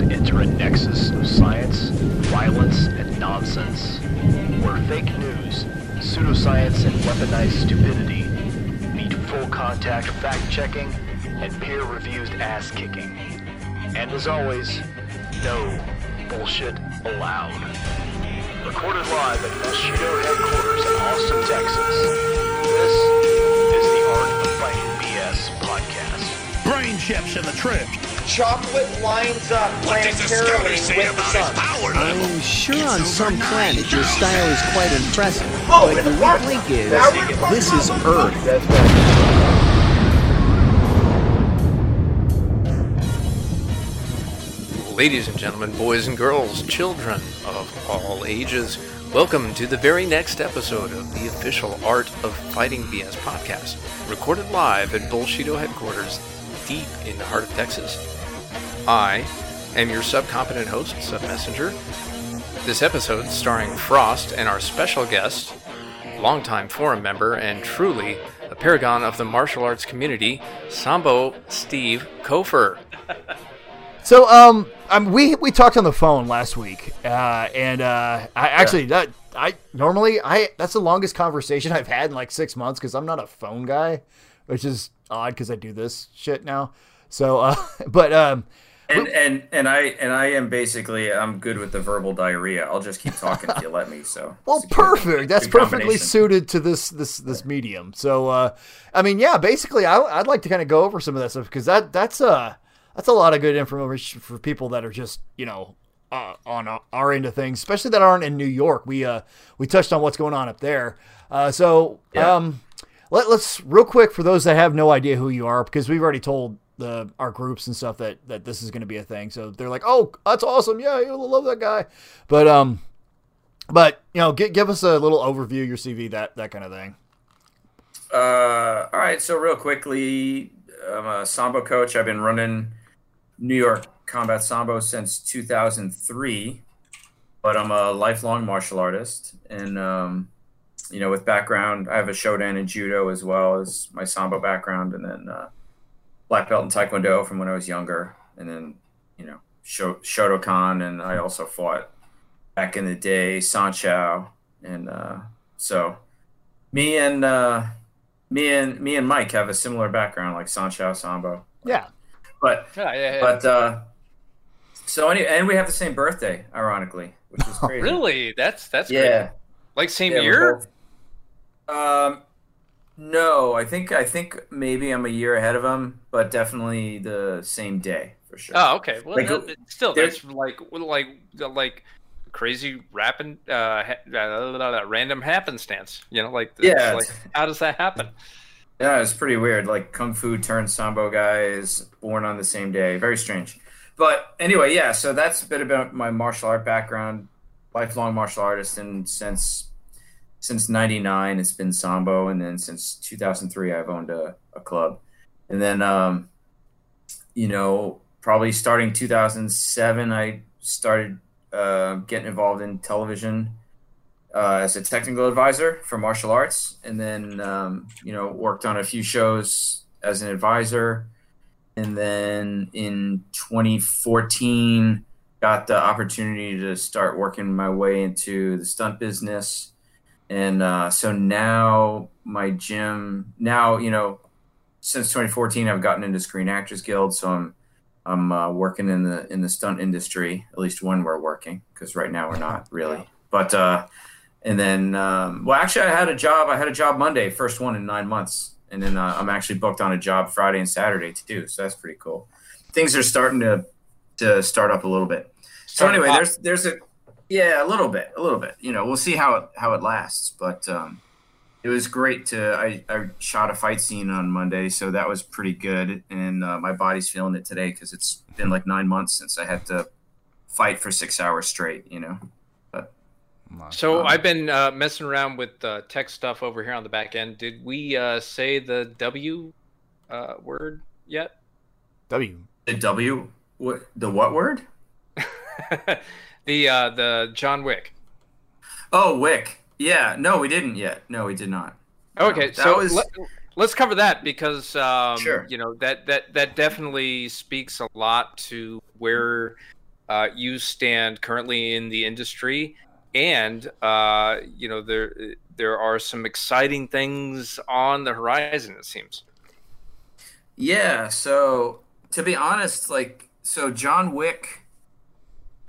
to enter a nexus of science, violence, and nonsense, where fake news, pseudoscience, and weaponized stupidity meet full contact fact checking and peer reviewed ass kicking. And as always, no bullshit allowed. Recorded live at Bullshido headquarters in Austin, Texas. This is the Art of Fighting BS podcast. Brain chips in the trip. Chocolate lines up What does the scouter planetarily say with the sun. his power level? I'm sure on some planet your style is quite impressive, Oh, but the part- weak link is Now we're talking this is Earth. Right. Ladies and gentlemen, boys and girls, children of all ages, welcome to the very next episode of the official Art of Fighting BS podcast, recorded live at Bullshido headquarters deep in the heart of Texas. I am your subcompetent host, Sub Messenger. This episode starring Frost and our special guest, longtime forum member and truly a paragon of the martial arts community, Sambo Steve Koepfer. So, um, um, we we talked on the phone last week, uh, and uh, I actually that I normally I that's the longest conversation I've had in like six months because I'm not a phone guy, which is odd because I do this shit now. So, uh, but um, And and and I and I am basically I'm good with the verbal diarrhea. I'll just keep talking if you let me. So well, good- perfect. That's good perfectly suited to this this this medium. So, uh, I mean, yeah, basically, I, I'd like to kind of go over some of that stuff because that that's uh that's a lot of good information for people that are just you know uh, on our- our end of things, especially that aren't in New York. We uh we touched on what's going on up there. Uh, so Yeah. um, let, let's real quick for those that have no idea who you are because we've already told the our groups and stuff that that this is going to be a thing. So they're like, oh, that's awesome, yeah, you'll love that guy. But um, but you know, give, give us a little overview, your CV, that that kind of thing. Uh, all right. So real quickly, I'm a sambo coach. I've been running New York Combat Sambo since 2003, but I'm a lifelong martial artist, and um, you know, with background, I have a shodan in judo as well as my sambo background, and then uh, black belt in taekwondo from when I was younger, and then you know, Shotokan, and I also fought back in the day Sanshou, and uh, so me and uh, me and me and Mike have a similar background, like Sanshou Sambo. Yeah. But Yeah, yeah, yeah. but uh, so anyway, and we have the same birthday, ironically, which is crazy. really? That's that's Yeah. great. Like same Yeah, year? both- Um, no, I think I think maybe I'm a year ahead of him, but definitely the same day for sure. Oh, okay. Well, Like, that- still, that's like like like crazy rapping, uh, uh, random happenstance. You know, like Yeah, Like, how does that happen? Yeah, it's pretty weird. Like kung fu turned sambo guys born on the same day. Very strange. But anyway, yeah. So that's a bit about my martial art background. Lifelong martial artist, and since since '99, it's been sambo, and then since 2003, I've owned a, a club, and then um, you know, probably starting 2007, I started uh, getting involved in television uh, as a technical advisor for martial arts, and then um, you know worked on a few shows as an advisor, and then in 2014 got the opportunity to start working my way into the stunt business, and uh, so now my gym now you know since 2014 I've gotten into Screen Actors Guild, so I'm I'm uh, working in the in the stunt industry at least when we're working because right now we're not really, but. Uh, and then um, well actually i had a job i had a job monday first one in nine months. And then uh, i'm actually booked on a job friday and saturday too so that's pretty cool. Things are starting to to start up a little bit. So anyway there's there's a yeah a little bit a little bit you know we'll see how it how it lasts but um it was great to i i shot a fight scene on monday so that was pretty good and uh, my body's feeling it today because it's been like nine months since i had to fight for six hours straight you know So Um, I've been uh, messing around with uh, tech stuff over here on the back end. Did we uh, say the W uh, word yet? W. the w what the what word the uh, the John Wick. Oh, Wick. Yeah, no, we didn't yet. No, we did not. Okay, that so was let, us cover that because um, Sure. you know that that that definitely speaks a lot to where uh, you stand currently in the industry, and uh, you know there there are some exciting things on the horizon. It seems. Yeah. So to be honest, like so, John Wick.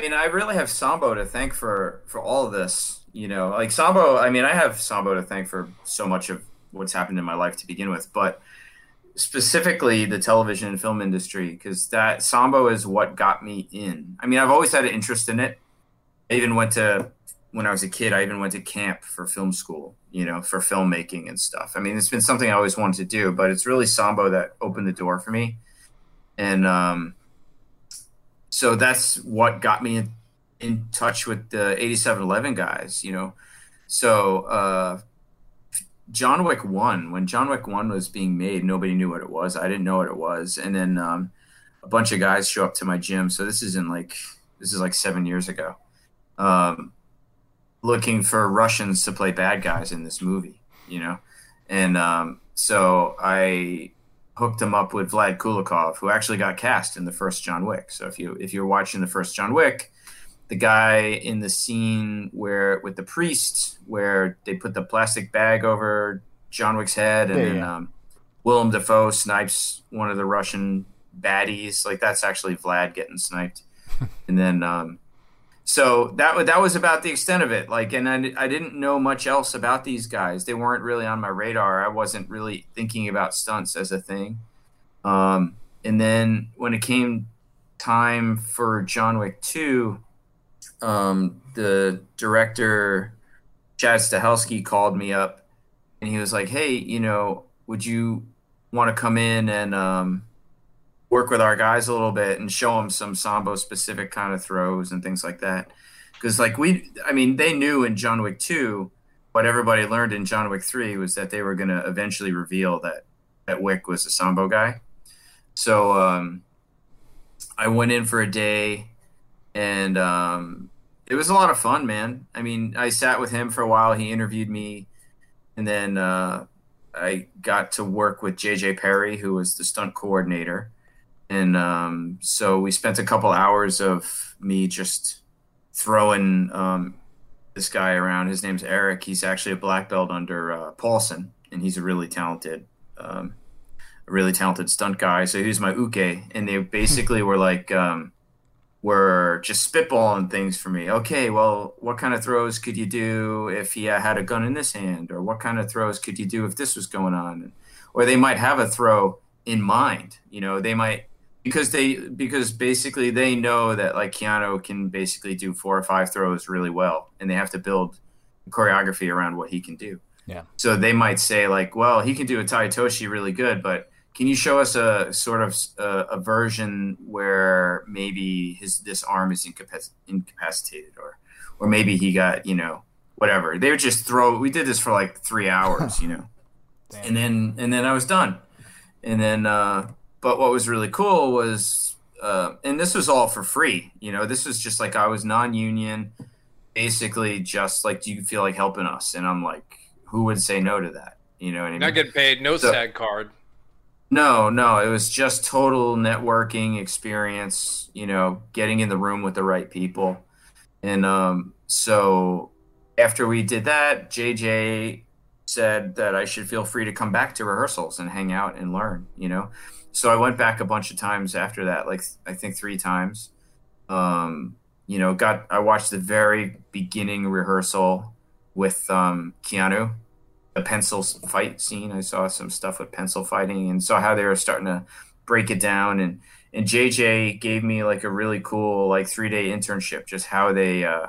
I mean, I really have Sambo to thank for for all of this. You know, like Sambo. I mean, I have Sambo to thank for so much of what's happened in my life to begin with, but specifically the television and film industry because that Sambo is what got me in. I mean, I've always had an interest in it. I even went to when I was a kid. I even went to camp for film school, you know, for filmmaking and stuff. I mean, it's been something I always wanted to do, but it's really Sambo that opened the door for me, and um, so that's what got me in, in touch with the 8711 guys, you know. So uh, John Wick One, when John Wick One was being made, nobody knew what it was. I didn't know what it was, and then um, a bunch of guys show up to my gym. So this isn't like this is like seven years ago, um, looking for Russians to play bad guys in this movie, you know, and um, so I hooked him up with Vlad Koulikov, who actually got cast in the first John Wick. So if you if you're watching the first John Wick, the guy in the scene where with the priest where they put the plastic bag over John Wick's head and Yeah, then yeah. um, Willem Dafoe snipes one of the Russian baddies. Like that's actually Vlad getting sniped, and then um, so that that was about the extent of it. Like, and I, I didn't know much else about these guys. They weren't really on my radar. I wasn't really thinking about stunts as a thing. Um, and then when it came time for John Wick two, um, the director Chad Stahelski called me up, and he was like, "Hey, you know, would you want to come in and um, work with our guys a little bit and show them some sambo specific kind of throws and things like that?" Because like we, I mean, they knew in John Wick two, what everybody learned in John Wick three was that they were going to eventually reveal that that Wick was a sambo guy. So um, I went in for a day and um, it was a lot of fun, man. I mean, I sat with him for a while. He interviewed me, and then uh, I got to work with JJ Perry, who was the stunt coordinator, and um, so we spent a couple hours of me just throwing um, this guy around. His name's Eric. He's actually a black belt under uh, Paulson, and he's a really talented. Um, a really talented stunt guy. So he was my uke, and they basically were like, um, were just spitballing things for me. Okay, well, what kind of throws could you do if he had a gun in this hand, or what kind of throws could you do if this was going on, or they might have a throw in mind. You know, they might because they because basically they know that like Keanu can basically do four or five throws really well, and they have to build choreography around what he can do. Yeah. So they might say like, well, he can do a tai otoshi really good, but can you show us a sort of a, a version where maybe his this arm is incapac- incapacitated, or or maybe he got you know whatever. They would just throw. We did this for like three hours, you know, and then and then I was done, and then uh, but what was really cool was. Uh, and this was all for free, you know. This was just like I was non-union, basically just like, do you feel like helping us? And I'm like, who would say no to that? You know what I mean? Not getting paid, no So- SAG card. No, no, it was just total networking experience, you know, getting in the room with the right people. And um, so after we did that, JJ said that I should feel free to come back to rehearsals and hang out and learn, you know. So I went back a bunch of times after that, like I think three times. Um, you know, got I watched the very beginning rehearsal with um, Keanu the pencil fight scene. I saw some stuff with pencil fighting and saw how they were starting to break it down. And and JJ gave me like a really cool like three day internship, just how they uh,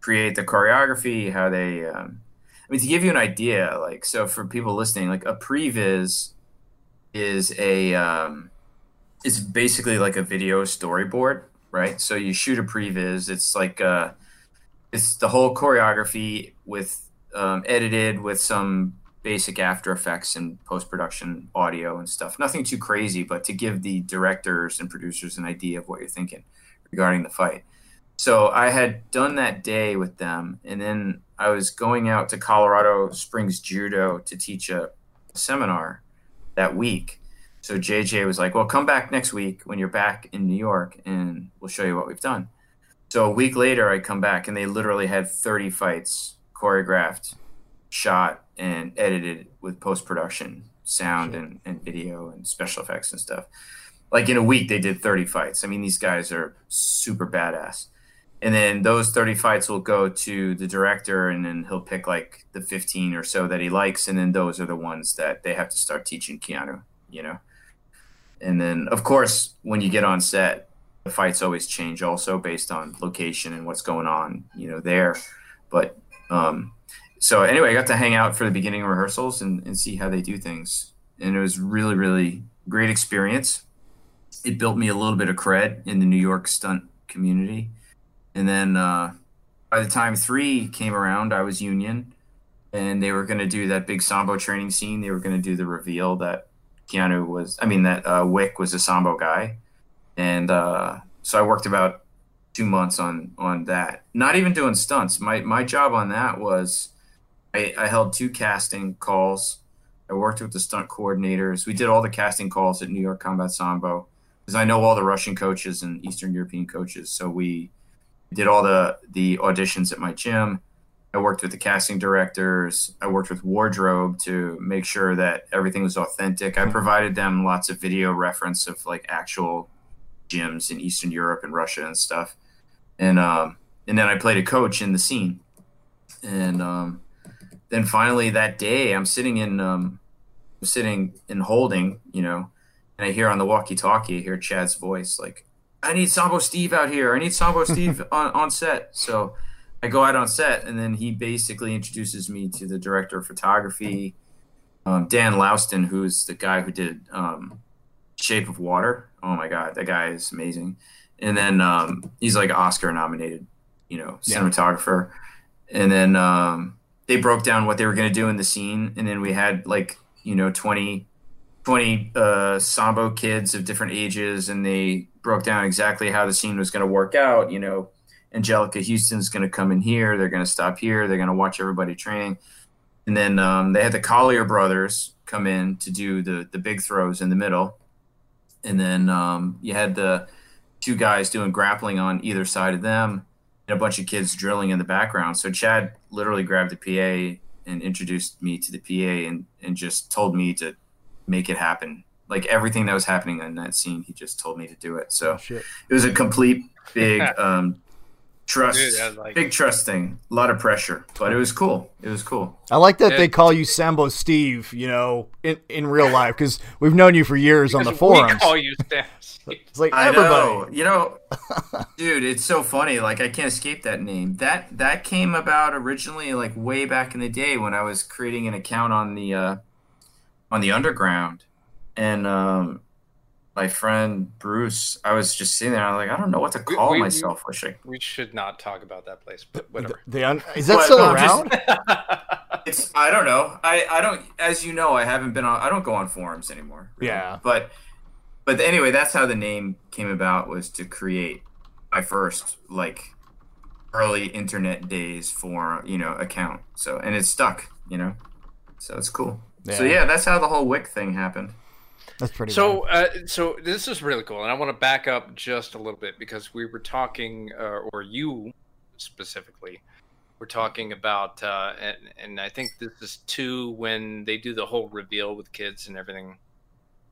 create the choreography, how they. Um, I mean, to give you an idea, like so for people listening, like a previs is a um, is basically like a video storyboard, right? So you shoot a previs. It's like uh, it's the whole choreography with um, edited with some basic After Effects and post production audio and stuff. Nothing too crazy, but to give the directors and producers an idea of what you're thinking regarding the fight. So I had done that day with them, and then I was going out to Colorado Springs Judo to teach a seminar that week. So JJ was like, "Well, come back next week when you're back in New York, and we'll show you what we've done." So a week later, I come back and they literally had 30 fights choreographed, shot, and edited with post production, sound and, and video and special effects and stuff. Like in a week, they did 30 fights. I mean, these guys are super badass. And then those 30 fights will go to the director, and then he'll pick like the 15 or so that he likes. And then those are the ones that they have to start teaching Keanu, you know? And then, of course, when you get on set, the fights always change also based on location and what's going on, you know, there. But um, so anyway, I got to hang out for the beginning rehearsals and, and see how they do things. And it was really, really great experience. It built me a little bit of cred in the New York stunt community. And then uh, by the time three came around, I was union and they were going to do that big Sambo training scene. They were going to do the reveal that Keanu was, I mean, that uh, Wick was a Sambo guy and uh, so I worked about two months on on that. Not even doing stunts. My my job on that was I, I held two casting calls. I worked with the stunt coordinators. We did all the casting calls at New York Combat Sambo because I know all the Russian coaches and Eastern European coaches. So we did all the the auditions at my gym. I worked with the casting directors. I worked with wardrobe to make sure that everything was authentic. I provided them lots of video reference of like actual gyms in Eastern Europe and Russia and stuff. And um, and then I played a coach in the scene. And um, then finally that day, I'm sitting in um, I'm sitting in holding, you know, and I hear on the walkie-talkie, I hear Chad's voice like, "I need Sambo Steve out here. I need Sambo Steve on on set." So I go out on set, and then he basically introduces me to the director of photography, um, Dan Laustsen, who's the guy who did um, Shape of Water. Oh my god, that guy is amazing. And then um, he's like Oscar nominated, you know, cinematographer. Yeah. And then um, they broke down what they were going to do in the scene, and then we had like you know 20, 20 uh, Sambo kids of different ages, and they broke down exactly how the scene was going to work out. You know, Anjelica Huston's going to come in here. They're going to stop here. They're going to watch everybody training. And then um, they had the Collier brothers come in to do the the big throws in the middle and then um, you had the two guys doing grappling on either side of them, and a bunch of kids drilling in the background. So Chad literally grabbed the PA and introduced me to the PA and and just told me to make it happen. Like everything that was happening in that scene, he just told me to do it. So oh, it was a complete big um, trust Dude, like... big trust thing. A lot of pressure but it was cool. It was cool. I like that they call you sambo steve you know in, in real life because we've known you for years because on the forums we call you Steve. it's like I everybody. Know. you know dude it's so funny. Like i can't escape that name. That that came about originally like way back in the day when i was creating an account on the uh on the underground and um my friend Bruce, I was just sitting there. I was like, I don't know what to call we, we, myself. Wishing we should not talk about that place, but whatever. The, the un- is that but, still no, around? Just, it's I don't know. I I don't. As you know, I haven't been on. I don't go on forums anymore. Really. Yeah. But but anyway, that's how the name came about. Was to create my first like early internet days for you know account. So and it's stuck. You know. So it's cool. Yeah. So yeah, that's how the whole Wick thing happened. That's pretty. So, uh, so this is really cool, and I want to back up just a little bit because we were talking, uh, or you specifically, were talking about, uh, and, and I think this is too when they do the whole reveal with kids and everything.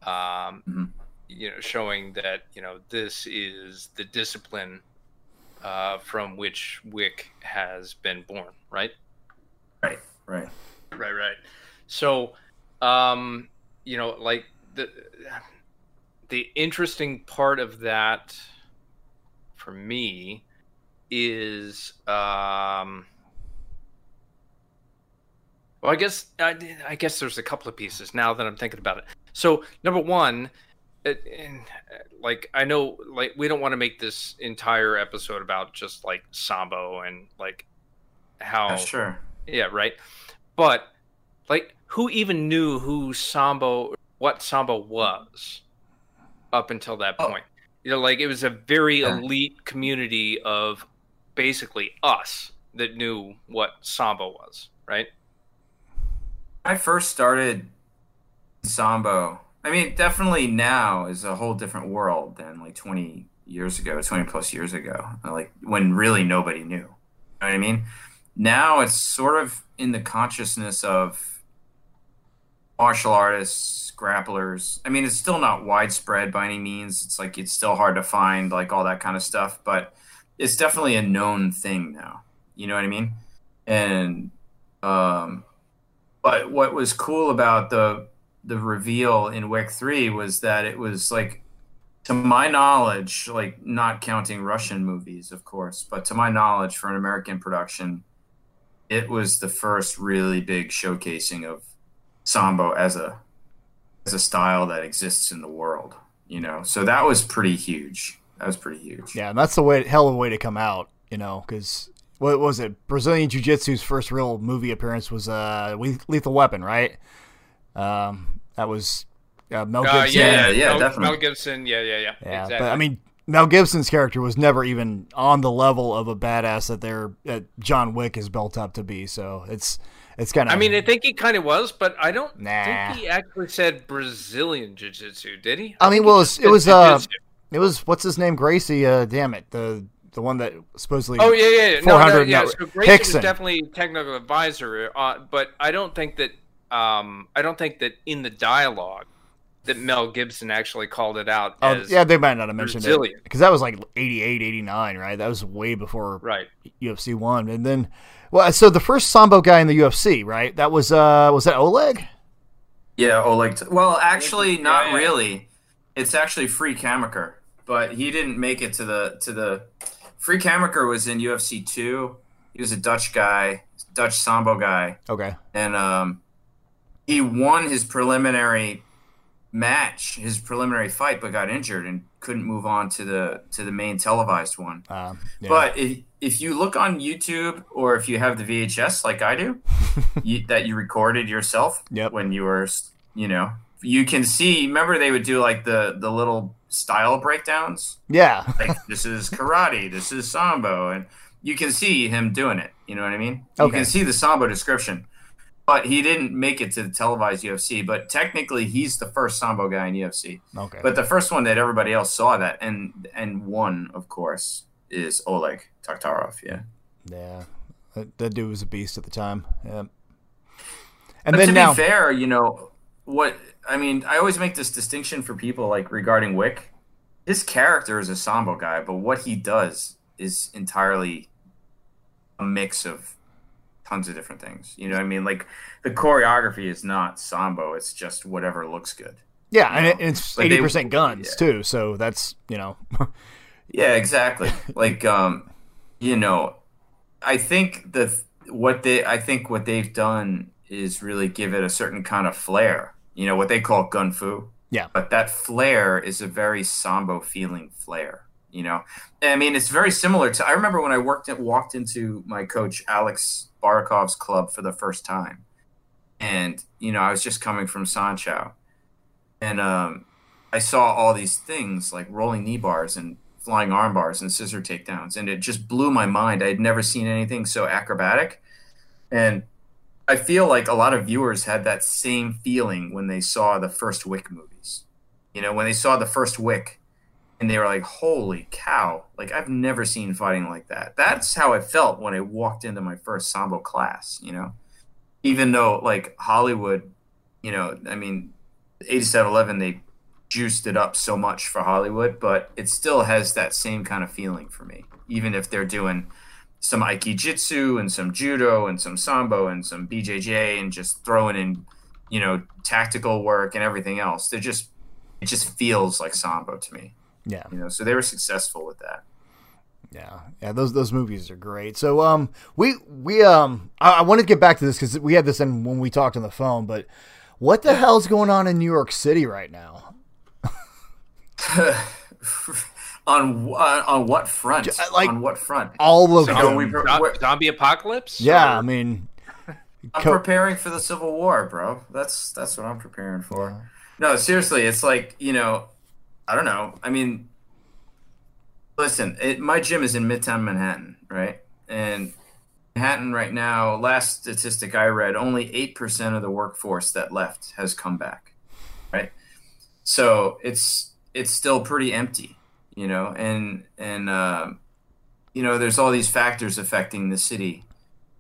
Um, mm-hmm. You know, showing that you know this is the discipline uh, from which Wick has been born, right? Right, right, right, right. So, um, you know, like the the interesting part of that for me is um well i guess I, I guess there's a couple of pieces now that i'm thinking about it. So number one it, and, like i know like we don't want to make this entire episode about just like sambo and like how sure. Yeah right? But like who even knew who sambo what Sambo was up until that oh. point. You know, like it was a very elite community of basically us that knew what Sambo was, right? I first started Sambo. I mean, definitely now is a whole different world than like 20 years ago, 20 plus years ago, like when really nobody knew. You know what I mean? Now it's sort of in the consciousness of martial artists, grapplers. I mean, it's still not widespread by any means. It's like it's still hard to find like all that kind of stuff, but it's definitely a known thing now. You know what I mean? And um but what was cool about the the reveal in Wick 3 was that it was like to my knowledge, like not counting Russian movies, of course, but to my knowledge for an American production, it was the first really big showcasing of sambo as a as a style that exists in the world, you know. So that was pretty huge. That was pretty huge. Yeah, and that's the way hell of a way to come out, you know, because what was it? Brazilian Jiu Jitsu's first real movie appearance was uh, Lethal Weapon, right? Um, that was uh, Mel Uh, Gibson. yeah, Yeah, yeah, Mel, definitely. Mel Gibson. Yeah, yeah, yeah. Yeah, exactly. but I mean, Mel Gibson's character was never even on the level of a badass that they're that John Wick is built up to be. So it's it's kind of. I mean, I think he kind of was, but I don't Nah. think he actually said Brazilian Jiu-Jitsu, did he? I mean, well, it was- it was, uh, it was what's his name, Gracie. Uh, damn it, the the one that supposedly. Oh yeah, yeah, yeah. No, no, 400 yeah. So Gracie Rickson. was definitely technical advisor, uh, but I don't think that. Um, I don't think that in the dialogue that Mel Gibson actually called it out Oh, yeah, they might not have mentioned Brazilian. it because that was like 88, 89, right? That was way before right. UFC one, and then well, so the first sambo guy in the UFC, right? That was uh, was that Oleg? Yeah, Oleg. T- well, actually, not yeah. really. It's actually Free Hamaker, but he didn't make it to the to the. Free Hamaker was in UFC two. He was a Dutch guy, Dutch sambo guy, Okay, and um, he won his preliminary match, his preliminary fight, but got injured and couldn't move on to the to the main televised one. um, yeah. But if, if you look on YouTube or if you have the VHS like I do, you, that you recorded yourself Yep. when you were, you know, you can see. Remember, they would do like the the little style breakdowns. yeah, Like this is karate, this is sambo, and you can see him doing it. You know what I mean? You can see the sambo description. But he didn't make it to the televised UFC. But technically, he's the first sambo guy in UFC. okay, But the first one that everybody else saw that and and won, of course, is Oleg Taktarov. Yeah. yeah, that, that dude was a beast at the time. Yeah, and But then to now, be fair, you know what I mean. I always make this distinction for people like regarding Wick. His character is a sambo guy, but what he does is entirely a mix of tons of different things. You know what I mean? Like the choreography is not sambo; it's just whatever looks good. yeah, and know, it, it's eighty they- percent guns yeah. too. So that's you know, Yeah, exactly. like um, you know, I think the what they I think what they've done is really give it a certain kind of flair. You know what they call gun fu. Yeah. But that flair is a very sambo feeling flair. You know, I mean, it's very similar to. I remember when I worked at walked into my coach Alex Barakov's club for the first time, and you know I was just coming from Sanshou, and um, I saw all these things like rolling knee bars and flying arm bars and scissor takedowns, and it just blew my mind. I had never seen anything so acrobatic, and I feel like a lot of viewers had that same feeling when they saw the first Wick movies. You know, when they saw the first Wick, and they were like, "Holy cow!" Like I've never seen fighting like that. That's how I felt when I walked into my first sambo class. You know, even though like Hollywood, you know, I mean, 8711 they juiced it up so much for Hollywood, but it still has that same kind of feeling for me. Even if they're doing some aikijitsu and some judo and some sambo and some BJJ and just throwing in, you know, tactical work and everything else, they're just it just feels like sambo to me. yeah, You know, so they were successful with that. Yeah, yeah, those those movies are great. So um, we we um, I, I wanted to get back to this because we had this in when we talked on the phone. But what the hell's going on in New York City right now? on uh, on what front? Like- on what front? All of So them. we pre- Zo- zombie apocalypse? yeah, Or- I mean, I'm Co- preparing for the Civil War, bro. That's that's what I'm preparing for. No, seriously, it's like you know, I don't know. I mean, listen, it, my gym is in Midtown Manhattan, right? And Manhattan right now, last statistic I read, only eight percent of the workforce that left has come back, right? So it's it's still pretty empty. you know, and and um, you know, there's all these factors affecting the city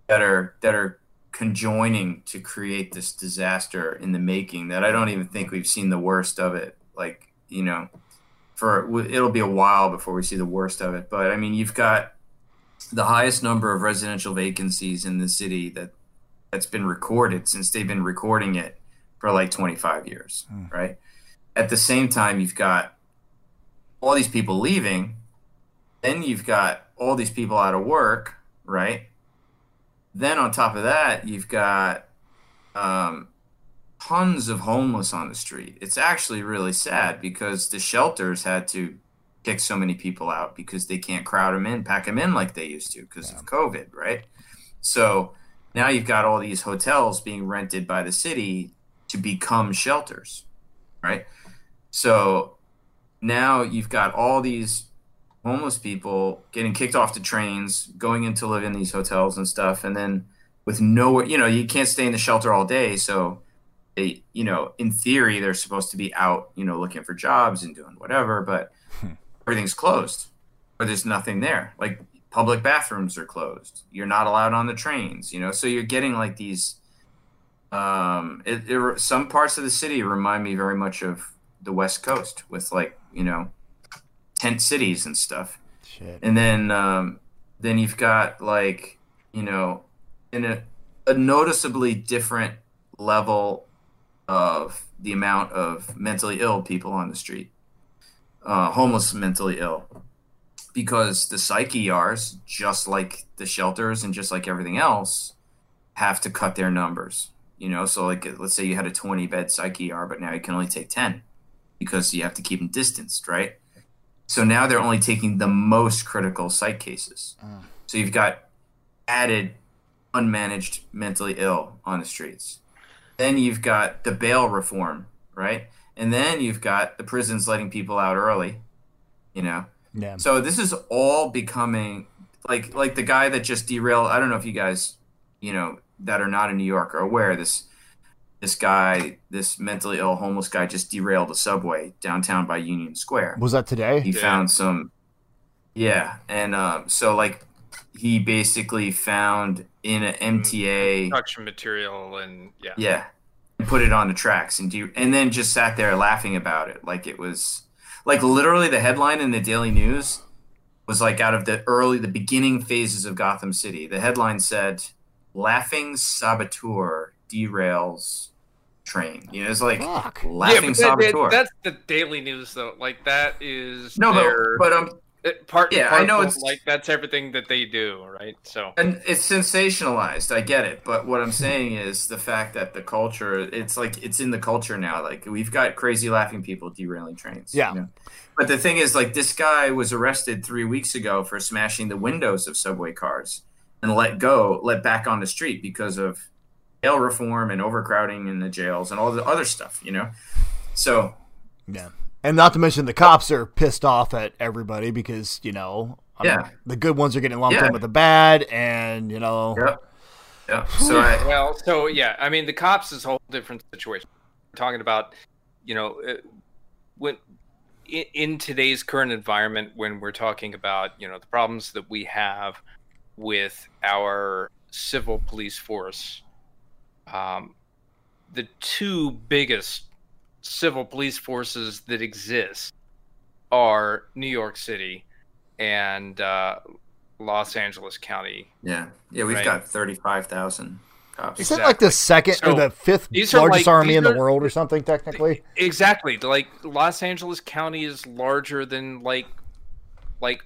that are that are conjoining to create this disaster in the making that I don't even think we've seen the worst of it. Like, you know, for it'll be a while before we see the worst of it. But I mean, you've got the highest number of residential vacancies in the city that that's been recorded since they've been recording it for like 25 years, mm. right? At the same time, you've got all these people leaving, then you've got all these people out of work, right? Then on top of that, you've got um, tons of homeless on the street. It's actually really sad because the shelters had to kick so many people out because they can't crowd them in, pack them in like they used to because yeah. of COVID, right? So now you've got all these hotels being rented by the city to become shelters, right? So now you've got all these homeless people getting kicked off the trains, going in to live in these hotels and stuff, and then with nowhere, you know, you can't stay in the shelter all day, so they, you know, in theory, they're supposed to be out, you know, looking for jobs and doing whatever, but hmm. everything's closed, or there's nothing there. Like public bathrooms are closed. You're not allowed on the trains, you know, so you're getting like these. Um, it, it some parts of the city remind me very much of the West Coast with like you know tent cities and stuff. Shit. And then um, then you've got like you know in a, a noticeably different level of the amount of mentally ill people on the street, uh, homeless mentally ill, because the psych ERs, just like the shelters and just like everything else, have to cut their numbers. You know, so like let's say you had a 20 bed psych ER, but now you can only take 10 because you have to keep them distanced, right? So now they're only taking the most critical psych cases. Uh. So you've got added unmanaged mentally ill on the streets. Then you've got the bail reform, right? And then you've got the prisons letting people out early, you know. Yeah. So this is all becoming like like the guy that just derailed. I don't know if you guys, you know, that are not in New York are aware this this guy, this mentally ill homeless guy, just derailed a subway downtown by Union Square. Was that today? He yeah. found some. Yeah, and um, so like he basically found in an MTA construction material and yeah, yeah, and put it on the tracks and do and then just sat there laughing about it like it was like literally the headline in the Daily News was like out of the early the beginning phases of Gotham City. The headline said, "Laughing saboteur derails train. You know, it's like Fuck. laughing yeah, saboteur. That, that's the Daily News though. Like that is no, their, but but um, part yeah, I know it's like that's everything that they do, right? So and it's sensationalized. I get it, but what I'm saying is the fact that the culture, it's like it's in the culture now. Like we've got crazy laughing people derailing trains. Yeah. You know? But the thing is, like this guy was arrested three weeks ago for smashing the windows of subway cars and let go, let back on the street because of jail reform and overcrowding in the jails and all the other stuff. You know, so yeah. And not to mention the cops are pissed off at everybody because you know, I yeah, mean, the good ones are getting lumped yeah. in with the bad, and you know, yeah, yeah. So I, well, so yeah, I mean, the cops is a whole different situation. We're talking about, you know, uh, when in, in today's current environment, when we're talking about you know the problems that we have with our civil police force, um, the two biggest civil police forces that exist are New York City and uh, Los Angeles County. Yeah, yeah, we've right? got thirty-five thousand cops. Is exactly. it like the second so or the fifth largest like, army in the world or something? Technically, exactly. Like Los Angeles County is larger than like like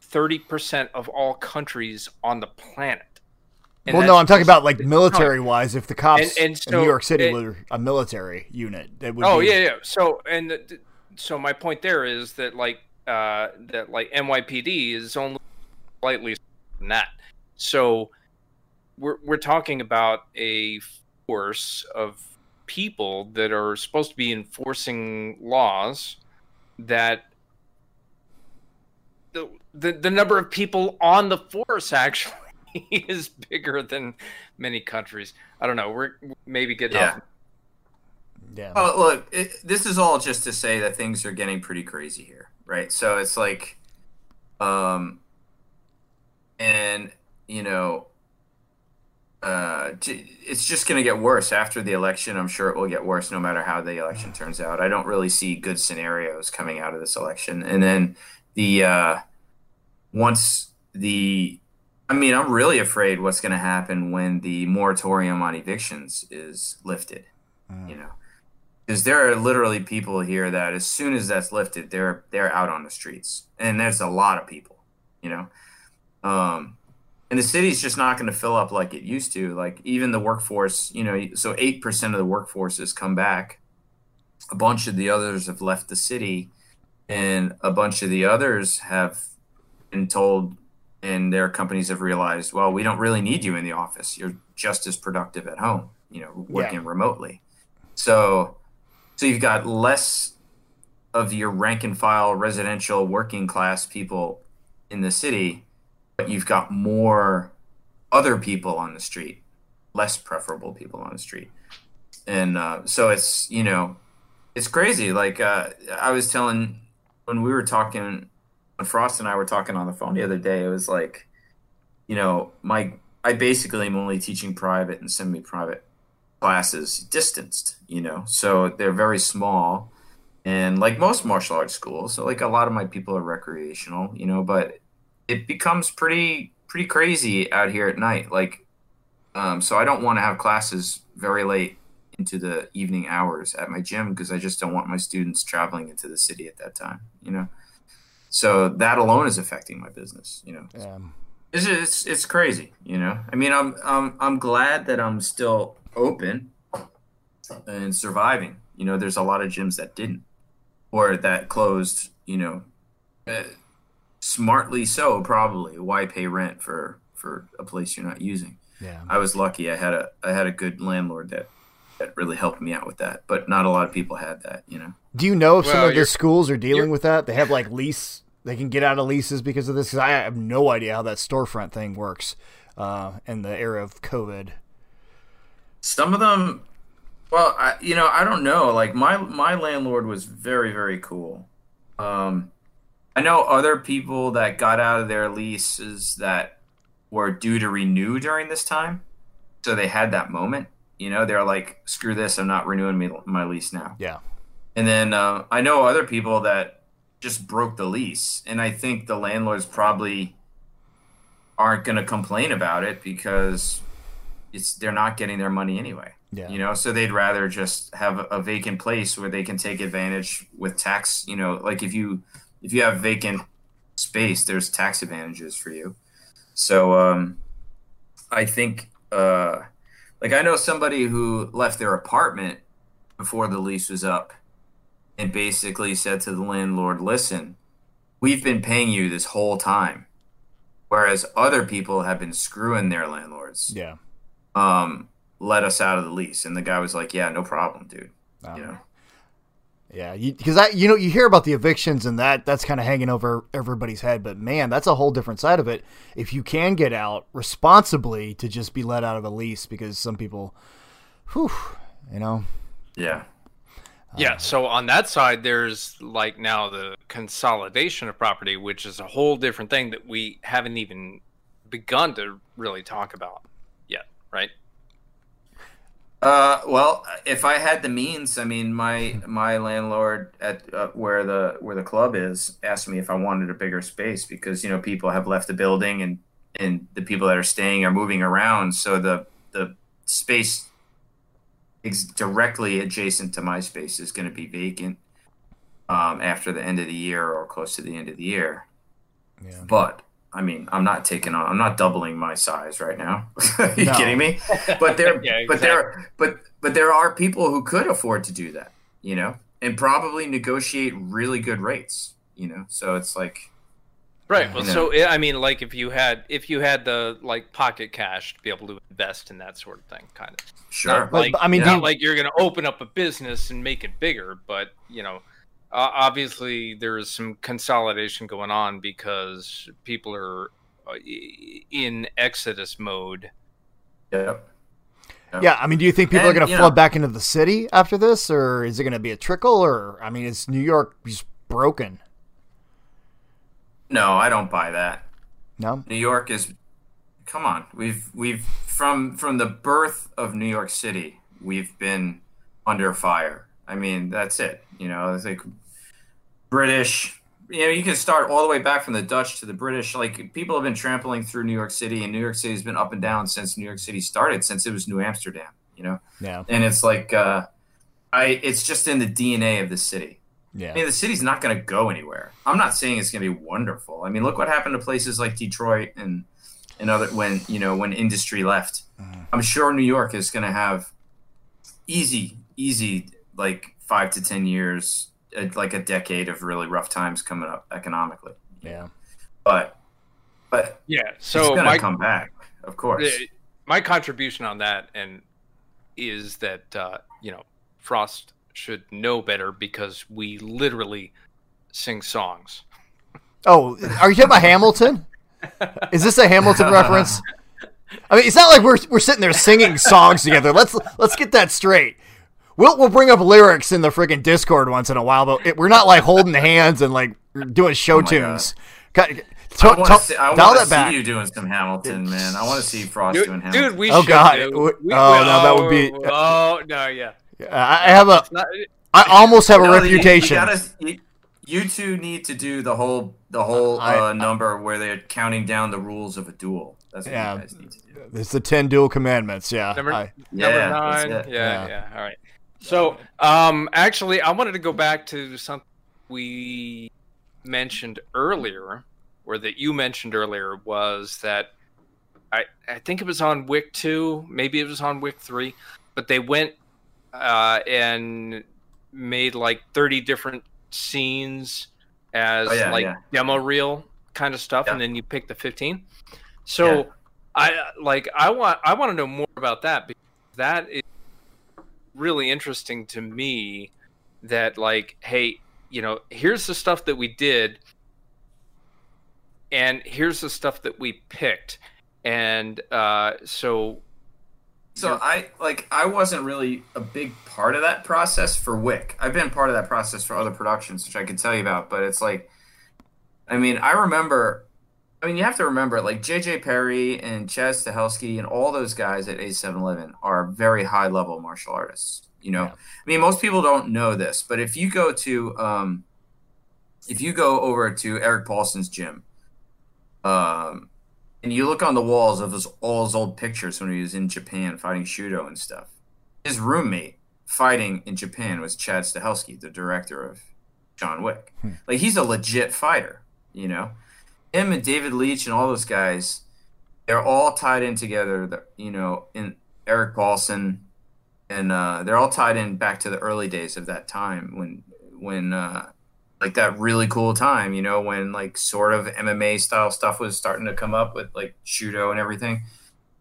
thirty percent of all countries on the planet. And well, no, I'm talking about like military wise. If the cops and, and so, in New York City were a military unit, that would. Oh be... yeah, yeah. So and so my point there is that like uh, that like NYPD is only slightly than that. So we're we're talking about a force of people that are supposed to be enforcing laws that the, the, the number of people on the force actually he is bigger than many countries. I don't know. We're maybe getting yeah. Off. Yeah. Oh, look, it, this is all just to say that things are getting pretty crazy here. right? So it's like, um, and you know, uh, it's just going to get worse after the election. I'm sure it will get worse no matter how the election turns out. I don't really see good scenarios coming out of this election. And then the uh, once the, I mean, I'm really afraid what's going to happen when the moratorium on evictions is lifted. Mm. You know, because there are literally people here that as soon as that's lifted, they're they're out on the streets, and there's a lot of people. You know. Um, and the city's just not going to fill up like it used to. Like even the workforce, you know, so eight percent of the workforce has come back. A bunch of the others have left the city, and a bunch of the others have been told, and their companies have realized, well, we don't really need you in the office. You're just as productive at home, you know, working yeah. remotely. So, so you've got less of your rank and file residential working class people in the city but you've got more other people on the street, less preferable people on the street. And uh, so it's, you know, it's crazy. Like uh, I was telling when we were talking, when Frost and I were talking on the phone the other day, it was like, you know, my I basically am only teaching private and semi-private classes distanced, you know, so they're very small. And like most martial arts schools, so like a lot of my people are recreational, you know, but it becomes pretty pretty crazy out here at night. Like, um, so I don't want to have classes very late into the evening hours at my gym because I just don't want my students traveling into the city at that time. You know, so that alone is affecting my business. You know, yeah. it's, it's it's crazy. You know, I mean, I'm I'm I'm glad that I'm still open and surviving. You know, there's a lot of gyms that didn't or that closed. You know. Uh, smartly so probably why pay rent for for a place you're not using yeah i was lucky i had a i had a good landlord that that really helped me out with that but not a lot of people had that you know do you know if well, some of the schools are dealing with that they have like lease they can get out of leases because of this because i have no idea how that storefront thing works uh, in the era of covid some of them well I, you know i don't know like my my landlord was very very cool um I know other people that got out of their leases that were due to renew during this time. So they had that moment. You know, they're like, screw this, I'm not renewing my, my lease now. Yeah. And then uh, I know other people that just broke the lease. And I think the landlords probably aren't going to complain about it because it's they're not getting their money anyway. Yeah. You know, so they'd rather just have a vacant place where they can take advantage with tax, you know, like if you if you have vacant space, there's tax advantages for you. So um, I think, uh, like, I know somebody who left their apartment before the lease was up and basically said to the landlord, listen, we've been paying you this whole time. Whereas other people have been screwing their landlords. Yeah. Um, let us out of the lease. And the guy was like, yeah, no problem, dude. You know? Yeah, because I, you know, you hear about the evictions and that that's kind of hanging over everybody's head, but man, that's a whole different side of it. If you can get out responsibly to just be let out of a lease, because some people, whew, you know. Yeah. Yeah. So on that side, there's like now the consolidation of property, which is a whole different thing that we haven't even begun to really talk about yet, right? Uh, well, if I had the means, I mean, my my landlord at uh, where the where the club is asked me if I wanted a bigger space because you know people have left the building and and the people that are staying are moving around, so the the space ex- directly adjacent to my space is going to be vacant um, after the end of the year or close to the end of the year. Yeah. But I mean, I'm not taking on. I'm not doubling my size right now. you no. kidding me? But there, yeah, exactly. but there, but but there are people who could afford to do that, you know, and probably negotiate really good rates, you know. So it's like, right. Well, know. so I mean, like if you had if you had the like pocket cash to be able to invest in that sort of thing, kind of. Sure. Not like, I mean, not you, like you're going to open up a business and make it bigger, but you know uh, obviously there is some consolidation going on because people are uh, in exodus mode. Yep. Yeah, I mean, do you think people and, are going to flood know, back into the city after this, or is it going to be a trickle? Or I mean, is New York just broken? No, I don't buy that. No. New York is come on. We've we've from from the birth of New York City, we've been under fire. I mean, that's it. You know, it's like British. You know, you can start all the way back from the Dutch to the British. Like people have been trampling through New York City, and New York City's been up and down since New York City started, since it was New Amsterdam. You know, Yeah. and it's like, uh, I it's just in the DNA of the city. I mean, the city's not going to go anywhere. I'm not saying it's going to be wonderful. I mean, look what happened to places like Detroit and and other when you know when industry left. I'm sure New York is going to have easy, easy like five to ten years, uh, like a decade of really rough times coming up economically. Yeah. But but Yeah. it's So going to come back, of course. My contribution on that and is that uh, you know Frost should know better because we literally sing songs. Oh, are you talking about Hamilton? Is this a Hamilton reference? I mean, it's not like we're we're sitting there singing songs together. Let's let's get that straight. We'll we'll bring up lyrics in the freaking Discord once in a while, but it, we're not like holding hands and like doing show Oh tunes. God. Cut- I want to- to see, I dial wanna back. see you doing some Hamilton, man. I want to see Frost Dude, doing Hamilton. dude, we Oh, should God. do- Oh, we- no, that would be- Oh no, yeah. I I have a. Not- I almost have a No, you- you reputation. gotta- you, you two need to do the whole the whole I- uh, number where they're counting down the rules of a duel. That's what Yeah. you guys need to do. It's the ten dual commandments. Yeah. Number, I- number Yeah, that's nine. Yeah, Yeah. yeah, All right. So, um, actually, I wanted to go back to something we mentioned earlier, or that you mentioned earlier, was that I I think it was on Wick two, maybe it was on Wick three, but they went uh, and made like thirty different scenes as Oh, yeah, like yeah. demo reel kind of stuff, and then you pick the fifteen. So. Yeah. I like I want I want to know more about that because that is really interesting to me that like hey, you know, here's the stuff that we did and here's the stuff that we picked. And uh so So I like I wasn't really a big part of that process for Wick. I've been part of that process for other productions, which I could tell you about. But it's like, I mean, I remember. I mean, you have to remember, like J.J. Perry and Chad Stahelski and all those guys at 8711 are very high level martial artists. You know, Yeah. I mean, most people don't know this, but if you go to, um, if you go over to Erik Paulson's gym, um, and you look on the walls of his, all his old pictures when he was in Japan fighting Shooto and stuff. His roommate fighting in Japan was Chad Stahelski, the director of John Wick. Like he's a legit fighter, you know. Him and David Leitch and all those guys, they're all tied in together. the- You know, in Erik Paulson, and uh, they're all tied in back to the early days of that time when when uh, like that really cool time, you know, when like sort of MMA style stuff was starting to come up with like judo and everything.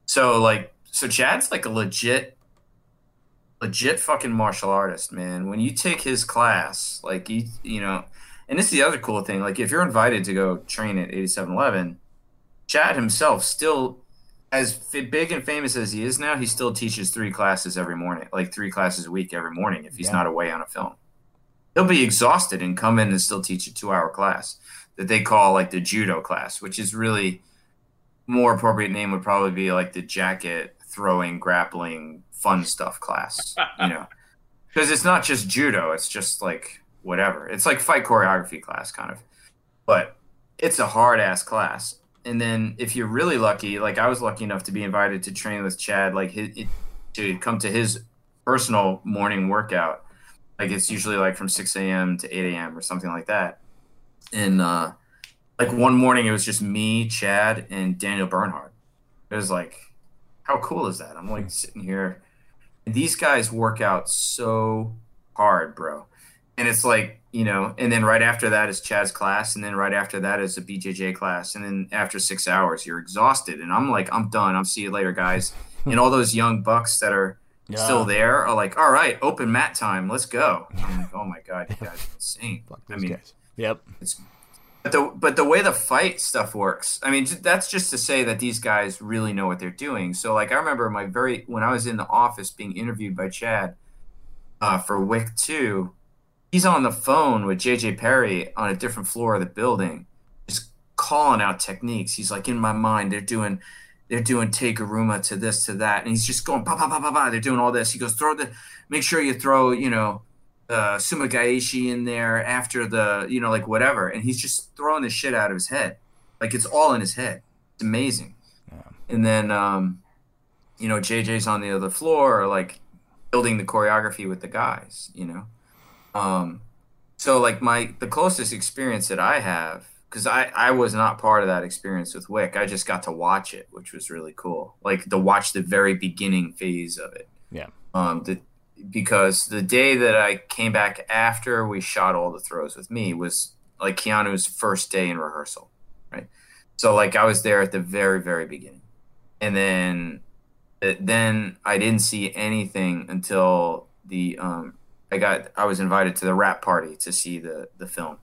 So like so Chad's like a legit legit fucking martial artist, man. When you take his class, like you you know, and this is the other cool thing, like if you're invited to go train at 8711, Chad himself still as big and famous as he is now, he still teaches three classes every morning, like three classes a week every morning if he's Yeah. not away on a film he'll be exhausted and come in and still teach a two hour class that they call like the judo class, which is really more appropriate name would probably be like the jacket throwing, grappling, fun stuff class, you know, because it's not just judo, it's just like whatever. It's like fight choreography class kind of, but it's a hard ass class. And then if you're really lucky, like I was lucky enough to be invited to train with Chad, like his, it, to come to his personal morning workout like it's usually like from 6 a.m. to 8 a.m. or something like that. And uh, like one morning, it was just me, Chad, and Daniel Bernhardt. It was like, how cool is that? I'm like sitting here. And these guys work out so hard, bro. And it's like, you know, and then right after that is Chad's class. And then right after that is a BJJ class. And then after six hours, you're exhausted. And I'm like, I'm done. I'll see you later, guys. and all those young bucks that are Yeah. still there are like, all right, open mat time, let's go. I'm like, oh my god, you guys are insane. I mean, guys. Yep. but the but the way the fight stuff works, I mean, that's just to say that these guys really know what they're doing. So like, I remember my very when I was in the office being interviewed by Chad uh, for Wick Two, he's on the phone with JJ Perry on a different floor of the building, just calling out techniques. He's like, in my mind, they're doing they're doing Teguruma to this to that, and he's just going ba ba ba ba ba. They're doing all this. He goes, throw the, make sure you throw, you know, uh, Sumi gaeshi in there after the, you know, like whatever, and he's just throwing the shit out of his head, like it's all in his head. It's amazing. Yeah. And then, um, you know, JJ's on the other floor, like building the choreography with the guys, you know. Um, so like my the closest experience that I have because I, I was not part of that experience with Wick. I just got to watch it, which was really cool. Like to watch the very beginning phase of it. Yeah. Um. The, because the day that I came back after we shot all the throws with me was like Keanu's first day in rehearsal, right? So like I was there at the very very beginning, and then then I didn't see anything until the um I got I was invited to the wrap party to see the the film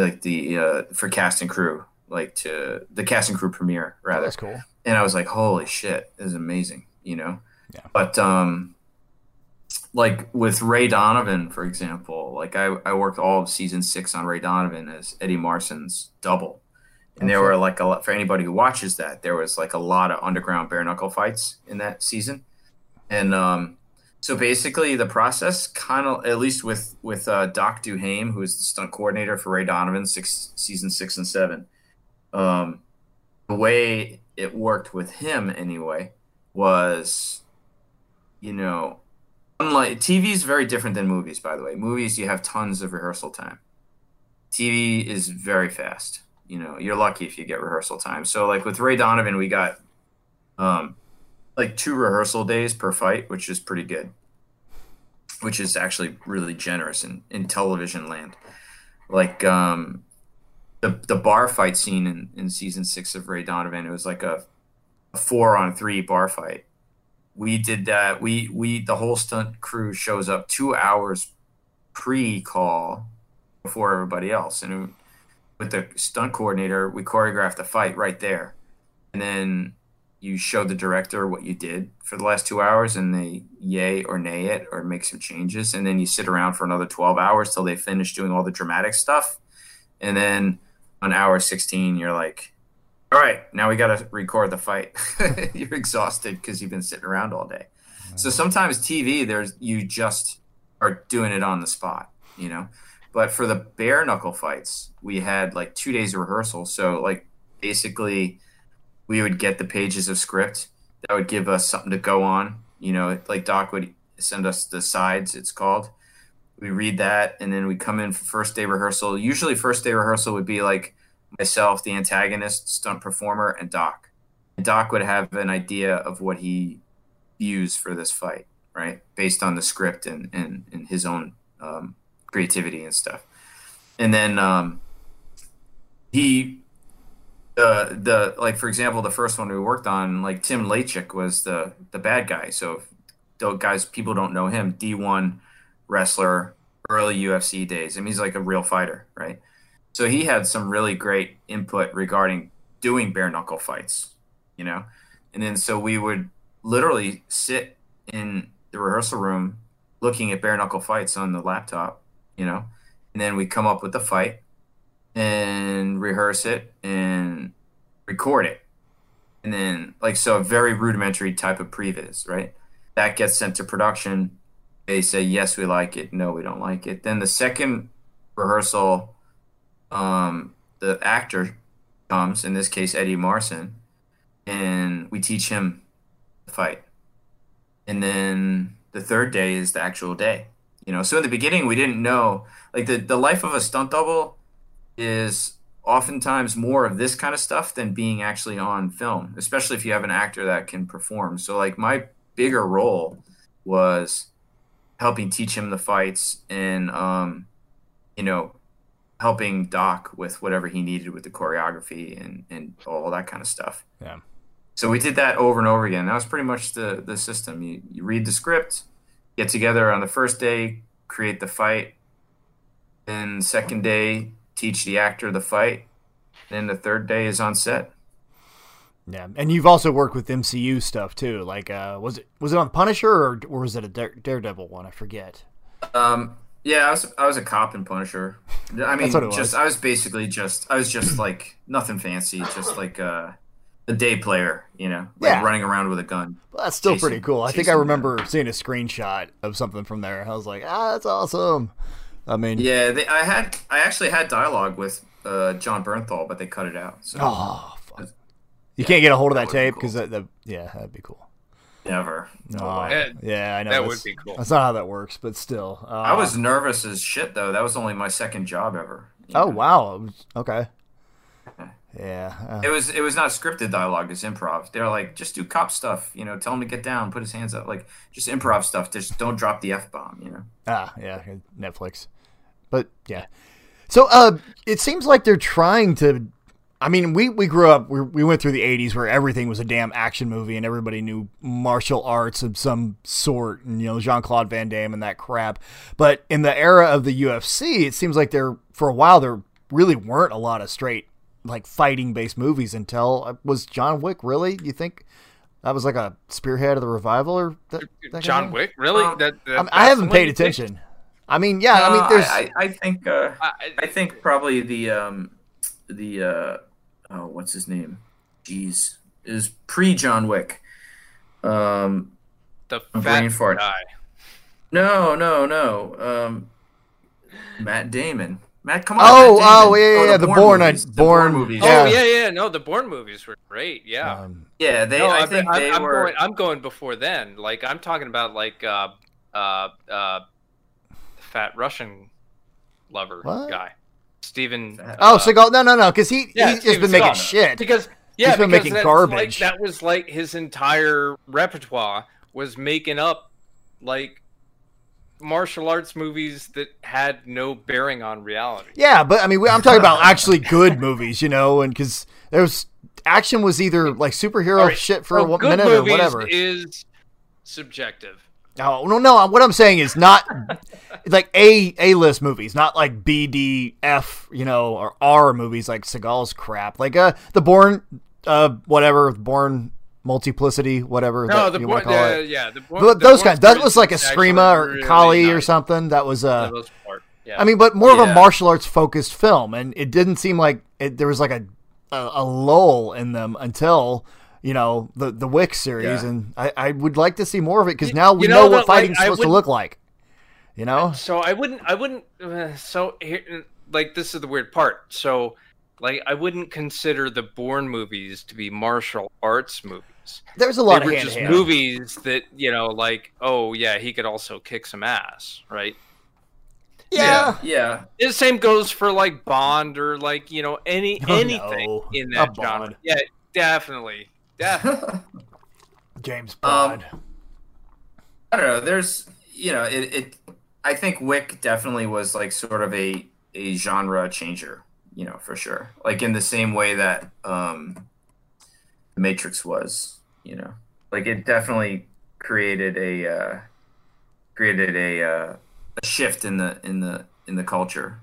like the uh, for cast and crew, like to the cast and crew premiere rather. That's cool. And I was like, holy shit, this is amazing, you know. Yeah. But um, like with Ray Donovan, for example, like I I worked all of season six on Ray Donovan as Eddie Marsan's double. And there were like a lot for anybody who watches that. There was like a lot of underground bare knuckle fights in that season, and um, so basically, the process kind of, at least with with uh, Doc Duhame, who is the stunt coordinator for Ray Donovan, six season six and seven. Um, the way it worked with him, anyway, was, you know, unlike TV is very different than movies. By the way, movies you have tons of rehearsal time. TV is very fast. You know, you're lucky if you get rehearsal time. So, like with Ray Donovan, we got um, like two rehearsal days per fight, which is pretty good. Which is actually really generous in, in television land. Like um, the the bar fight scene in, in season six of Ray Donovan, it was like a, a four on three bar fight. We did that. We we the whole stunt crew shows up two hours pre call before everybody else, and with the stunt coordinator, we choreographed the fight right there, and then you show the director what you did for the last two hours and they yay or nay it or make some changes. And then you sit around for another 12 hours till they finish doing all the dramatic stuff. And then on hour 16 you're like all right now we got to record the fight. You're exhausted because you've been sitting around all day. So sometimes tv there's you just are doing it on the spot you know? But for the bare knuckle fights we had like two days of rehearsal. So like basically we would get the pages of script that would give us something to go on. You know, like Doc would send us the sides, it's called. We read that and then we come in for first day rehearsal. Usually, first day rehearsal would be like myself, the antagonist, stunt performer, and Doc. And Doc would have an idea of what he views for this fight, right? Based on the script and, and, and his own um, creativity and stuff. And then um, he the the like for example the first one we worked on like Tim Lajcik was the the bad guy. So if guys people don't know him D1 wrestler early UFC days. I mean he's like a real fighter right? So he had some really great input regarding doing bare knuckle fights you know? And then so we would literally sit in the rehearsal room looking at bare knuckle fights on the laptop you know? And then we come up with the fight and rehearse it and record it. And then, like, so a very rudimentary type of previs, right? That gets sent to production. They say, yes, we like it. No, we don't like it. Then the second rehearsal, um, the actor comes, in this case, Eddie Marsan, and we teach him the fight. And then the third day is the actual day. You know, so in the beginning, we didn't know, like, the, the life of a stunt double is oftentimes more of this kind of stuff than being actually on film, especially if you have an actor that can perform. So like my bigger role was helping teach him the fights and um, you know helping Doc with whatever he needed with the choreography and and all that kind of stuff. Yeah. So we did that over and over again. That was pretty much the the system. You you read the script, get together on the first day, create the fight, and second day teach the actor the fight. Then the third day is on set. Yeah, and you've also worked with MCU stuff too. Like, uh, was it was it on Punisher or, or was it a Daredevil one? I forget. Um, Yeah, I was I was a cop in Punisher. I mean, That's what it just was. I was basically just I was just like nothing fancy, just like uh, a day player, you know, like Yeah. running around with a gun. Well, that's still Chasing- pretty cool. I think I remember seeing a screenshot of something from there. I was like, ah, that's awesome. I mean, Yeah, they, I had I actually had dialogue with uh, Jon Bernthal, but they cut it out. So oh, fuck. You can't get a hold of that, that tape been because that, that, yeah, that'd be cool. never. No Aw. way. Yeah, Yeah, I know. That would be cool. That's not how that works, but still. Uh, I was nervous as shit though. That was only my second job ever. Oh know? wow. Okay. Yeah. uh, It was it was not scripted dialogue. It's improv. They're like, just do cop stuff. You know, tell him to get down, put his hands up. Like just improv stuff. Just don't drop the f bomb. You know. Ah, yeah, Netflix. But yeah. So uh it seems like they're trying to I mean, we, we grew up, we, we went through the 80s where everything was a damn action movie and everybody knew martial arts of some sort and, you know, Jean Claude Van Damme and that crap. But in the era of the UFC, it seems like there, for a while, there really weren't a lot of straight, like, fighting based movies until, uh, was John Wick really? You think that was like a spearhead of the revival or that, that kind of John? Wick, really? Um, that, that- I, mean, I haven't paid you picked? attention. I mean, yeah, I mean, Uh, there's. I, I think uh, I- I think probably the um the uh oh what's his name? Jeez, is pre John Wick. Um, the A fat brain fart. guy. no, no, no. Um, Matt Damon. Matt, come on. Oh, Matt oh, Damon. yeah, yeah, the Bourne, I- movies, the Bourne- movies. Yeah. Oh yeah, yeah. No, the Bourne movies were great. Yeah. um, yeah. They, no, I I'm- think I'm, they I'm were. Going, I'm going before then. Like I'm talking about like uh, uh, uh, fat Russian lover What? guy, Steven. Fat- oh, uh, Seagal. No, no, no, because he, yeah, he's just Steven been making shit. because yeah, He's been because making garbage. Like, that was like his entire repertoire was making up like martial arts movies that had no bearing on reality. Yeah, but I mean, we- I'm talking about actually good movies, you know, and because there was action was either like superhero right, shit for so a minute or whatever. is subjective. No, no, no. What I'm saying is not like a a list movies, not like B, D, F, you know, or R movies like Seagal's crap. Like uh, the Bourne, uh, whatever, Bourne Multiplicity, whatever No, the you Bourne, want to call the, it. yeah, the But the those kinds. That was like a is Escrima or Kali or something. That was uh. part. Yeah. I mean, but more of a martial arts focused film, and it didn't seem like it, there was like a, a a lull in them until you know the the Wick series, Yeah. and I, I would like to see more of it because now we you know, know what like, fighting's I supposed to look like. You know, So I wouldn't, I wouldn't. Uh, so here, like, this is the weird part. So, like, I wouldn't consider the Bourne movies to be martial arts movies. There's a lot they of were just hand. movies that you know, like, oh yeah, he could also kick some ass, right? Yeah. yeah. The same goes for like Bond or like you know any Oh, anything no. in Not that genre. Bond. Yeah, definitely, definitely. James Um, Bond. I don't know. There's, you know, it, it. I think Wick definitely was like sort of a a genre changer, you know, for sure. Like in the same way that um, the Matrix was, you know, like it definitely created a uh, created a uh, a shift in the in the in the culture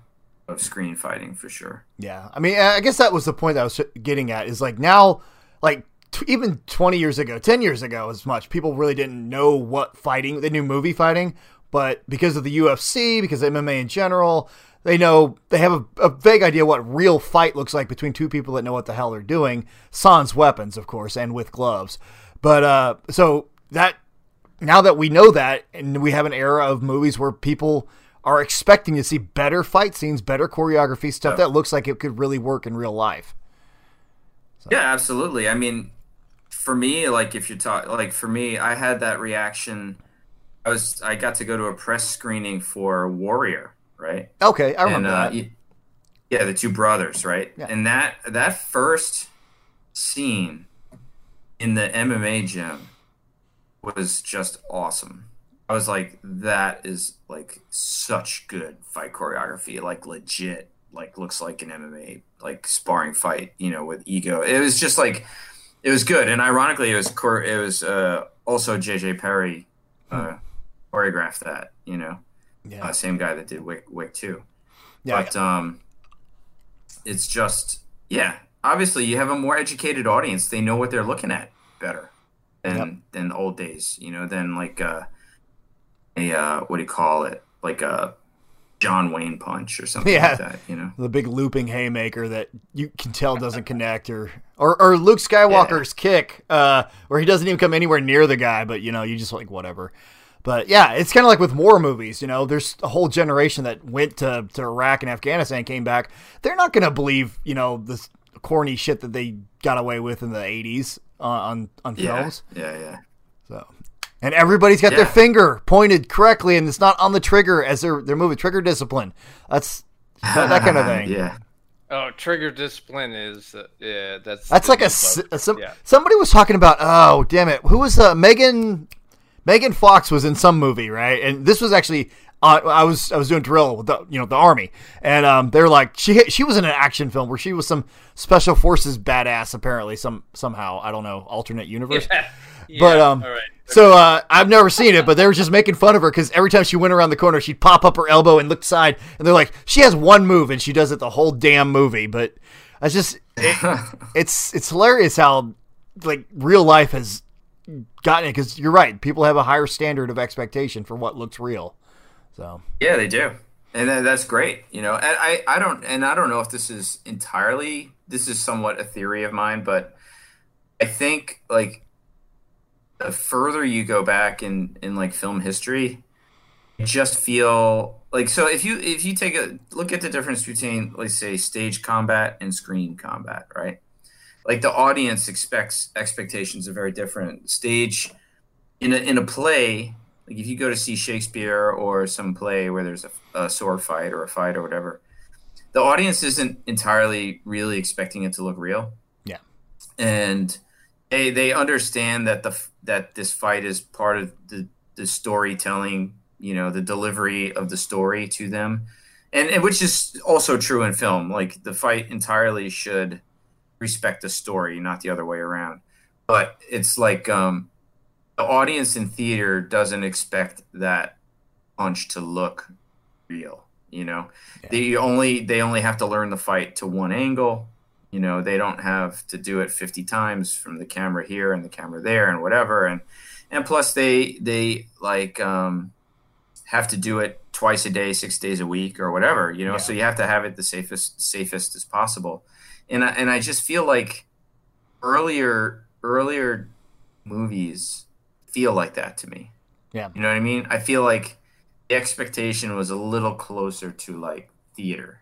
of screen fighting for sure. Yeah, I mean, I guess that was the point that I was getting at. Is like now, like t- even twenty years ago, ten years ago, as much people really didn't know what fighting. They knew movie fighting, but because of the UFC, because of MMA in general, they know they have a, a vague idea what real fight looks like between two people that know what the hell they're doing. Sans weapons, of course, and with gloves. But uh, so that now that we know that, and we have an era of movies where people are expecting to see better fight scenes, better choreography, stuff Yeah. that looks like it could really work in real life. Yeah, absolutely. I mean, for me, like if you talk, like for me, I had that reaction. I was, I got to go to a press screening for Warrior, right? Okay, I and remember uh, that. yeah, the two brothers, right? Yeah. And that that first scene in the MMA gym was just awesome. I was like, that is like such good fight choreography, like legit, like looks like an MMA like sparring fight, you know, with ego. It was just like it was good, and ironically, it was it was uh, also JJ Perry uh, choreographed that, you know, yeah, uh, same guy that did Wick Wick too yeah, but um it's just yeah obviously you have a more educated audience they know what they're looking at better than Yep. than old days you know than like uh a uh what do you call it like a John Wayne punch or something Yeah. like that. You know. the big looping haymaker that you can tell doesn't connect, or or, or Luke Skywalker's kick, uh, where he doesn't even come anywhere near the guy, but you know, you just like whatever. But yeah, it's kind of like with war movies. You know, there's a whole generation that went to, to Iraq and Afghanistan, came back. They're not going to believe, you know, this corny shit that they got away with in the 80s on on, on Yeah. films. Yeah. Yeah. So, and everybody's got their finger pointed correctly, and it's not on the trigger as they're they're moving. Trigger discipline. That's that, that kind of thing. yeah. Oh, trigger discipline is uh, yeah. That's That's like a, new s- bug. a- some, Yeah. somebody was talking about. Oh, damn it! Who was uh, Megan? Megan Fox was in some movie, right? And this was actually. Uh, I was I was doing drill with the you know the army, and um, they're like she she was in an action film where she was some special forces badass apparently some somehow I don't know alternate universe. Yeah, But um, all right. so uh, I've never seen it, but they were just making fun of her because every time she went around the corner, she'd pop up her elbow and look side, and they're like, she has one move and she does it the whole damn movie. But I just, it, it's it's hilarious how like real life has gotten it because you're right, people have a higher standard of expectation for what looks real. So Yeah, they do, and that's great. You know, and I, I don't, and I don't know if this is entirely, this is somewhat a theory of mine, but I think like the further you go back in in like film history, just feel like so. If you if you take a look at the difference between, let's say, stage combat and screen combat, right? Like the audience expects expectations are very different. Stage in a in a play, like if you go to see Shakespeare or some play where there's a, a sword fight or a fight or whatever, the audience isn't entirely really expecting it to look real. Yeah. And they they understand that the that this fight is part of the the storytelling, you know, the delivery of the story to them. And, and which is also true in film. Like the fight entirely should respect the story, not the other way around. But it's like um the audience in theater doesn't expect that punch to look real you know? They only they only have to learn the fight to one angle you know? They don't have to do it 50 times from the camera here and the camera there and whatever. And and plus they they like um have to do it twice a day six days a week or whatever you know? So you have to have it the safest safest as possible and I, and I just feel like earlier earlier movies feel like that to me. Yeah. You know what I mean? I feel like the expectation was a little closer to like theater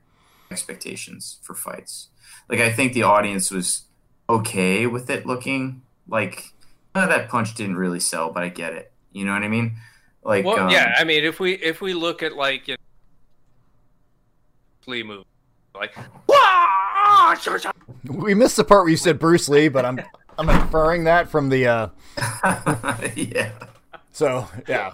expectations for fights. Like I think the audience was okay with it looking like oh, that punch didn't really sell, but I get it. You know what I mean? Like Well, um, yeah. I mean, if we if we look at like you know, Lee movie, like "Wah!" We missed the part where you said Bruce Lee, but I'm I'm inferring that from the uh yeah. so yeah.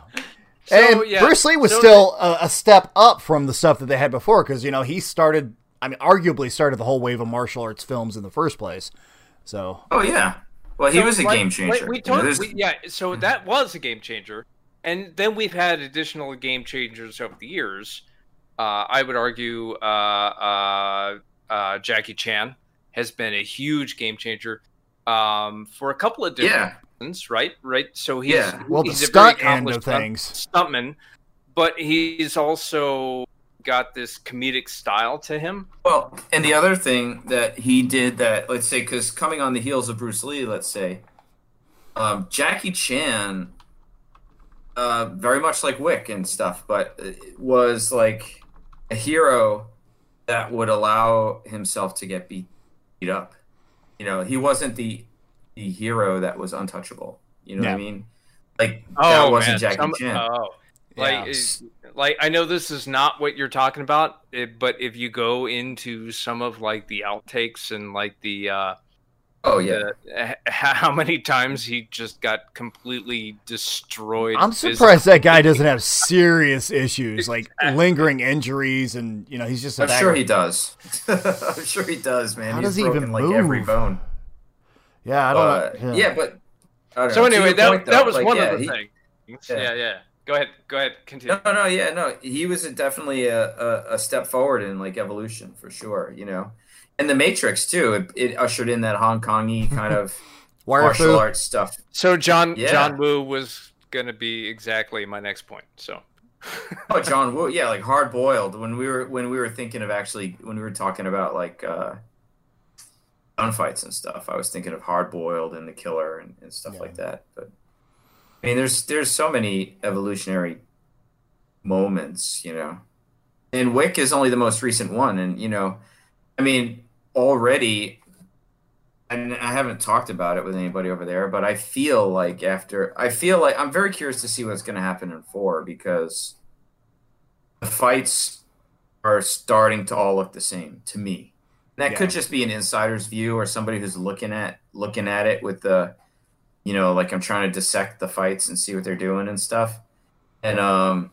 So, and yeah, Bruce Lee was so- still a, a step up from the stuff that they had before because you know he started. I mean, arguably started the whole wave of martial arts films in the first place. So Oh yeah. Well, he So, was a like, game like, changer. we You know, talked- there's- we- yeah, so that was a game changer, and then we've had additional game changers over the years. Uh, I would argue uh, uh, uh, Jackie Chan has been a huge game changer um, for a couple of different Yeah. reasons, right? Right. So he's Yeah. Well, the he's a very stunt end of things. stuntman, but he's also got this comedic style to him. Well, and the other thing that he did that, let's say, because coming on the heels of Bruce Lee, let's say, um, Jackie Chan, uh, very much like Wick and stuff, but it was like a hero that would allow himself to get beat, beat up. You know, he wasn't the the hero that was untouchable. You know what I mean? Like oh, that wasn't Jackie some- Chan. Oh, like, Yeah. it- like I know this is not what you're talking about, but if you go into some of like the outtakes and like the uh, oh yeah. the, h- how many times he just got completely destroyed. I'm surprised that guy doesn't have serious issues like lingering injuries and you know he's just. I'm sure bagger. he does. I'm sure he does, man. How He's does he broken even like every bone. Yeah, I don't Uh, know. yeah. but I don't So know. Anyway, that, point, that was like, one yeah, of the he- things. yeah. Yeah. yeah, Go ahead. Go ahead. Continue. No, no, yeah, no. He was a, definitely a, a, a step forward in like evolution for sure. You know, and the Matrix too. It, it ushered in that Hong Kongy kind of martial arts stuff. So John Yeah. John Woo was going to be exactly my next point. So Oh, John Woo, yeah, like hard boiled. When we were when we were thinking of actually when we were talking about like uh gunfights and stuff, I was thinking of hard boiled and the killer and, and stuff like that. But I mean, there's there's so many evolutionary moments, you know. And Wick is only the most recent one, and you know, I mean, already. And I haven't talked about it with anybody over there, but I feel like after I feel like I'm very curious to see what's going to happen in four because the fights are starting to all look the same to me. That Yeah. could just be an insider's view or somebody who's looking at looking at it with the, you know, like I'm trying to dissect the fights and see what they're doing and stuff. And um,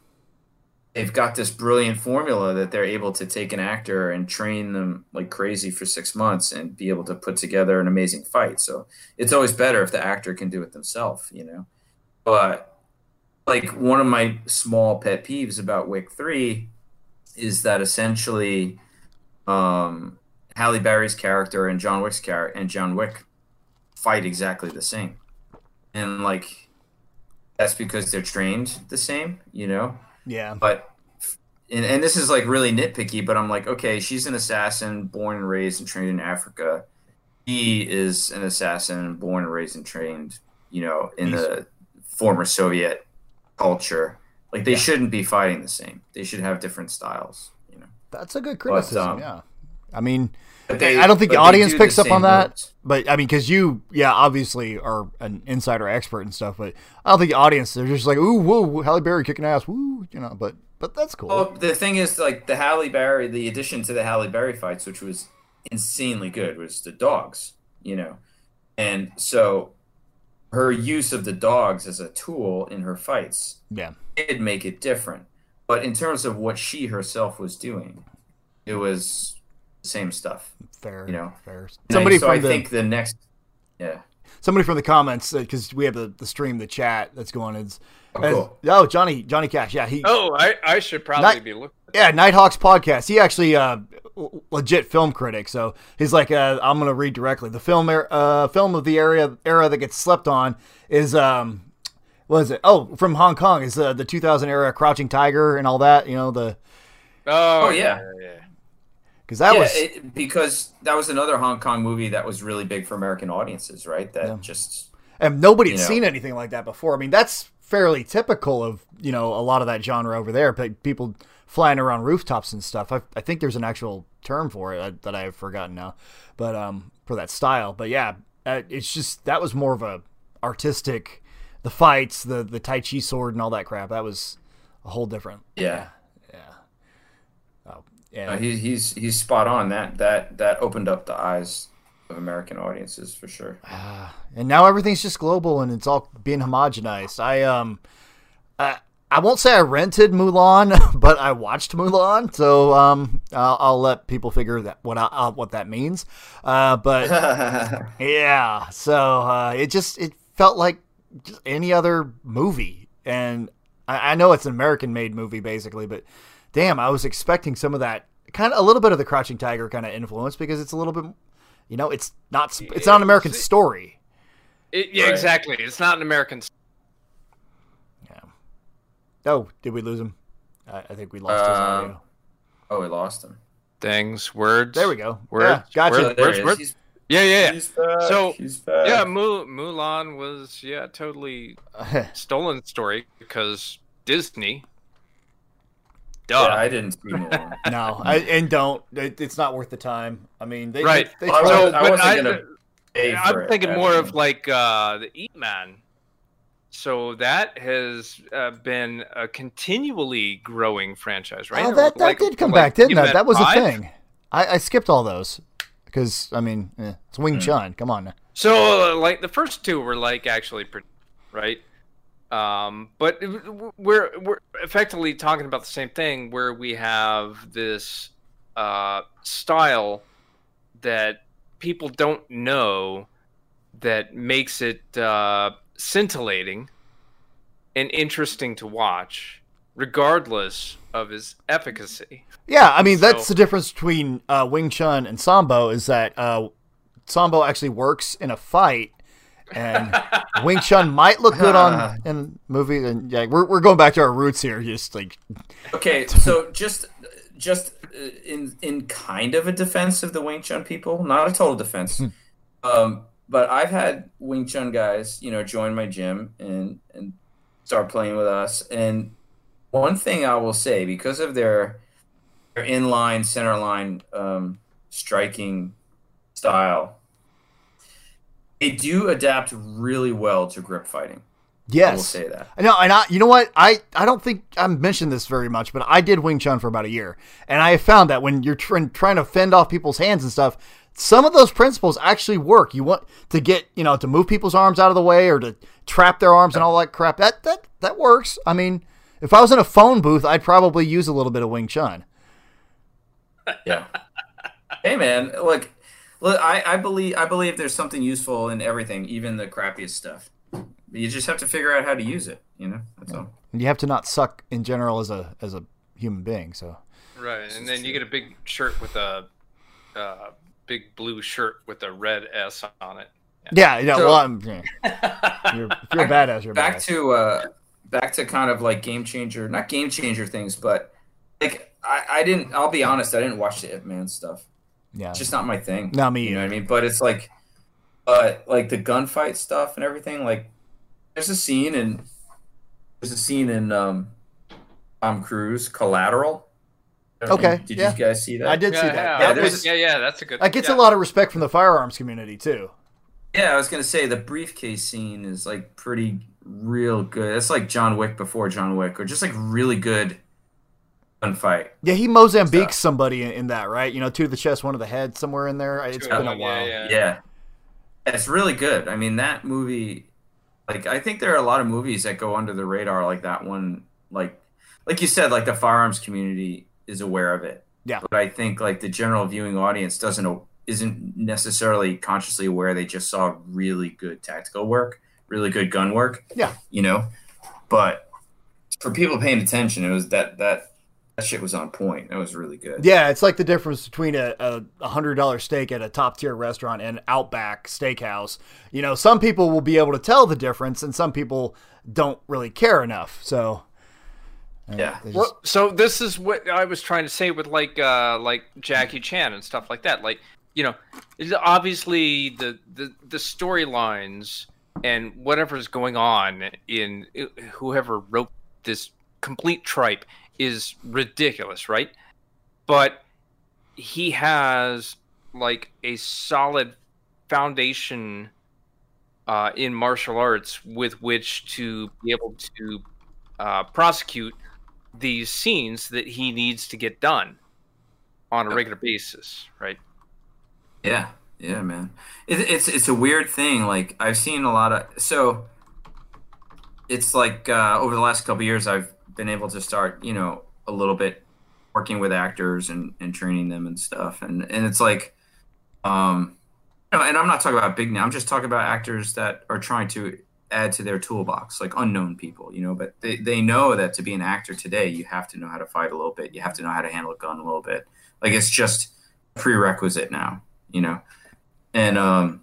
they've got this brilliant formula that they're able to take an actor and train them like crazy for six months and be able to put together an amazing fight. So it's always better if the actor can do it themselves, you know. But like one of my small pet peeves about Wick Three is that essentially um, Halle Berry's character and John Wick's character and John Wick fight exactly the same, and like that's because they're trained the same, you know. Yeah. But and, and this is like really nitpicky, but I'm like, okay, she's an assassin, born and raised and trained in Africa. He is an assassin, born and raised and trained, you know, in the former Soviet culture. Like they shouldn't be fighting the same. They should have different styles, you know. That's a good criticism. um, yeah. I mean, But they- I don't think the audience do the picks up on that. But I mean, because you, yeah, obviously are an insider expert and stuff. But I don't think the audience they're just like, ooh, whoa, Halle Berry kicking ass, woo, you know. But but that's cool. Well, the thing is, like the Halle Berry, the addition to the Halle Berry fights, which was insanely good, was the dogs. You know, and so her use of the dogs as a tool in her fights yeah, did make it different. But in terms of what she herself was doing, it was same stuff. fair. You know. fair. Somebody I, so from I the think the next, yeah. somebody from the comments because we have the, the stream, the chat that's going. Is Oh, as- cool. oh Johnny Johnny Cash, yeah, he Oh, I, I should probably Not- be looking. Yeah, Nighthawks podcast. He actually uh legit film critic. So he's like, uh, I'm gonna read directly. The film er- uh film of the area era that gets slept on is um what is it? Oh, from Hong Kong is uh, the 2000 era Crouching Tiger and all that. You know the Oh, Oh, yeah. yeah. Because that yeah, was it, because that was another Hong Kong movie that was really big for American audiences, right? That Yeah. just and nobody had know. seen anything like that before. I mean, that's fairly typical of you know a lot of that genre over there. But People flying around rooftops and stuff. I, I think there's an actual term for it that I've forgotten now, but um for that style. But yeah, uh, it's just that was more of a artistic, the fights, the the Tai Chi sword and all that crap. That was a whole different. yeah. Yeah, Uh, he, he's he's spot on. That that that opened up the eyes of American audiences for sure. and now everything's just global and it's all being homogenized. I um, I, I won't say I rented Mulan, but I watched Mulan, so um, I'll, I'll let people figure that what out what that means. Uh, but yeah, so uh, it just it felt like just any other movie, and I, I know it's an American-made movie basically, but damn, I was expecting some of that kind of a little bit of the Crouching Tiger kind of influence because it's a little bit, you know, it's not sp- it's not an American story. It, yeah, Right. exactly. It's not an American. Yeah. Oh, did we lose him? I, I think we lost his Um, audio. oh, we lost him. Things, words. There we go. Words, Yeah, gotcha. words, words, words. Yeah, yeah, yeah. he's back. So, he's. Yeah, Mu- Mulan was yeah totally stolen story because Disney. Duh. Yeah, I didn't see Mulan. no, I, and don't. It, it's not worth the time. I mean, they, Right. They, they Well, I tried- so, wasn't- I but wasn't I, gonna pay for I'm it, thinking more of like uh, the Ip Man. So that has uh, been a continually growing franchise, right? oh, that, that Like- did come like back, didn't that? That was a thing. I, I skipped all those because I mean, eh, it's Wing Hmm. Chun. Come on. So, uh, like the first two were like actually pretty, right? Um, but we're we're effectively talking about the same thing, where we have this uh, style that people don't know that makes it uh, scintillating and interesting to watch, regardless of its efficacy. Yeah, I mean that's So- the difference between uh, Wing Chun and Sambo is that uh, Sambo actually works in a fight, and Wing Chun might look good on in movie. And yeah, we're we're going back to our roots here. Just like Okay, so just just uh, in in kind of a defense of the Wing Chun people, not a total defense. um, but I've had Wing Chun guys, you know, join my gym and and start playing with us. And one thing I will say, because of their their inline center line um, striking style, they do adapt really well to grip fighting. Yes, I will say that. No, and I, you know what? I, I don't think I've mentioned this very much, but I did Wing Chun for about a year, and I have found that when you're tr- trying to fend off people's hands and stuff, some of those principles actually work. You want to get, you know, to move people's arms out of the way or to trap their arms and all that crap. That that that works. I mean, if I was in a phone booth, I'd probably use a little bit of Wing Chun. yeah. Hey man, look, look. I, I believe I believe there's something useful in everything, even the crappiest stuff. You just have to figure out how to use it. You know, that's all. And you have to not suck in general as a as a human being. So Right, and then you get a big shirt with a uh, big blue shirt with a red S on it. yeah, yeah. So- well, I'm, yeah. You're, if you're a badass, you're Back badass. to uh, back to kind of like game changer, not game changer things, but like I, I didn't. I'll be honest, I didn't watch the Ip Man stuff. Yeah, It's just not my thing. not me. You know what I mean? But it's like, uh, like the gunfight stuff and everything. Like, there's a scene in there's a scene in um, Tom Cruise Collateral. Okay, Did yeah. you guys see that? I did yeah, see that. Yeah, That there's- was yeah, yeah, that's a good. that gets yeah. a lot of respect from the firearms community too. Yeah, I was gonna say the briefcase scene is like pretty real good. It's like John Wick before John Wick, or just like really good gunfight. Yeah, he Mozambiques Stuff. somebody in, in that, right? You know, two to the chest, one to the head, somewhere in there. It's Two of been a them, while. Yeah, yeah. Yeah, it's really good. I mean, that movie, like, I think there are a lot of movies that go under the radar, like that one. Like, like you said, like the firearms community is aware of it. Yeah. But I think like the general viewing audience doesn't know- isn't necessarily consciously aware they just saw really good tactical work, really good gun work. Yeah. You know, but for people paying attention, it was that that that shit was on point. That was really good. Yeah, it's like the difference between a, a a hundred dollar steak at a top tier restaurant and Outback Steakhouse. You know, some people will be able to tell the difference, and some people don't really care enough. So, uh, Yeah. just- Well, so this is what I was trying to say with like uh like Jackie Chan and stuff like that. Like, you know, obviously the the the storylines and whatever's going on in whoever wrote this complete tripe is ridiculous, right? But he has like a solid foundation uh, in martial arts with which to be able to uh, prosecute these scenes that he needs to get done on a regular basis, right? Yeah, yeah, man. It, it's it's a weird thing. Like I've seen a lot of so. It's like uh, over the last couple years, I've been able to start, you know, a little bit working with actors and, and training them and stuff, and and it's like, um, you know, and I'm not talking about big now. I'm just talking about actors that are trying to add to their toolbox, like unknown people, you know. But they they know that to be an actor today, you have to know how to fight a little bit. You have to know how to handle a gun a little bit. Like it's just prerequisite now you know and um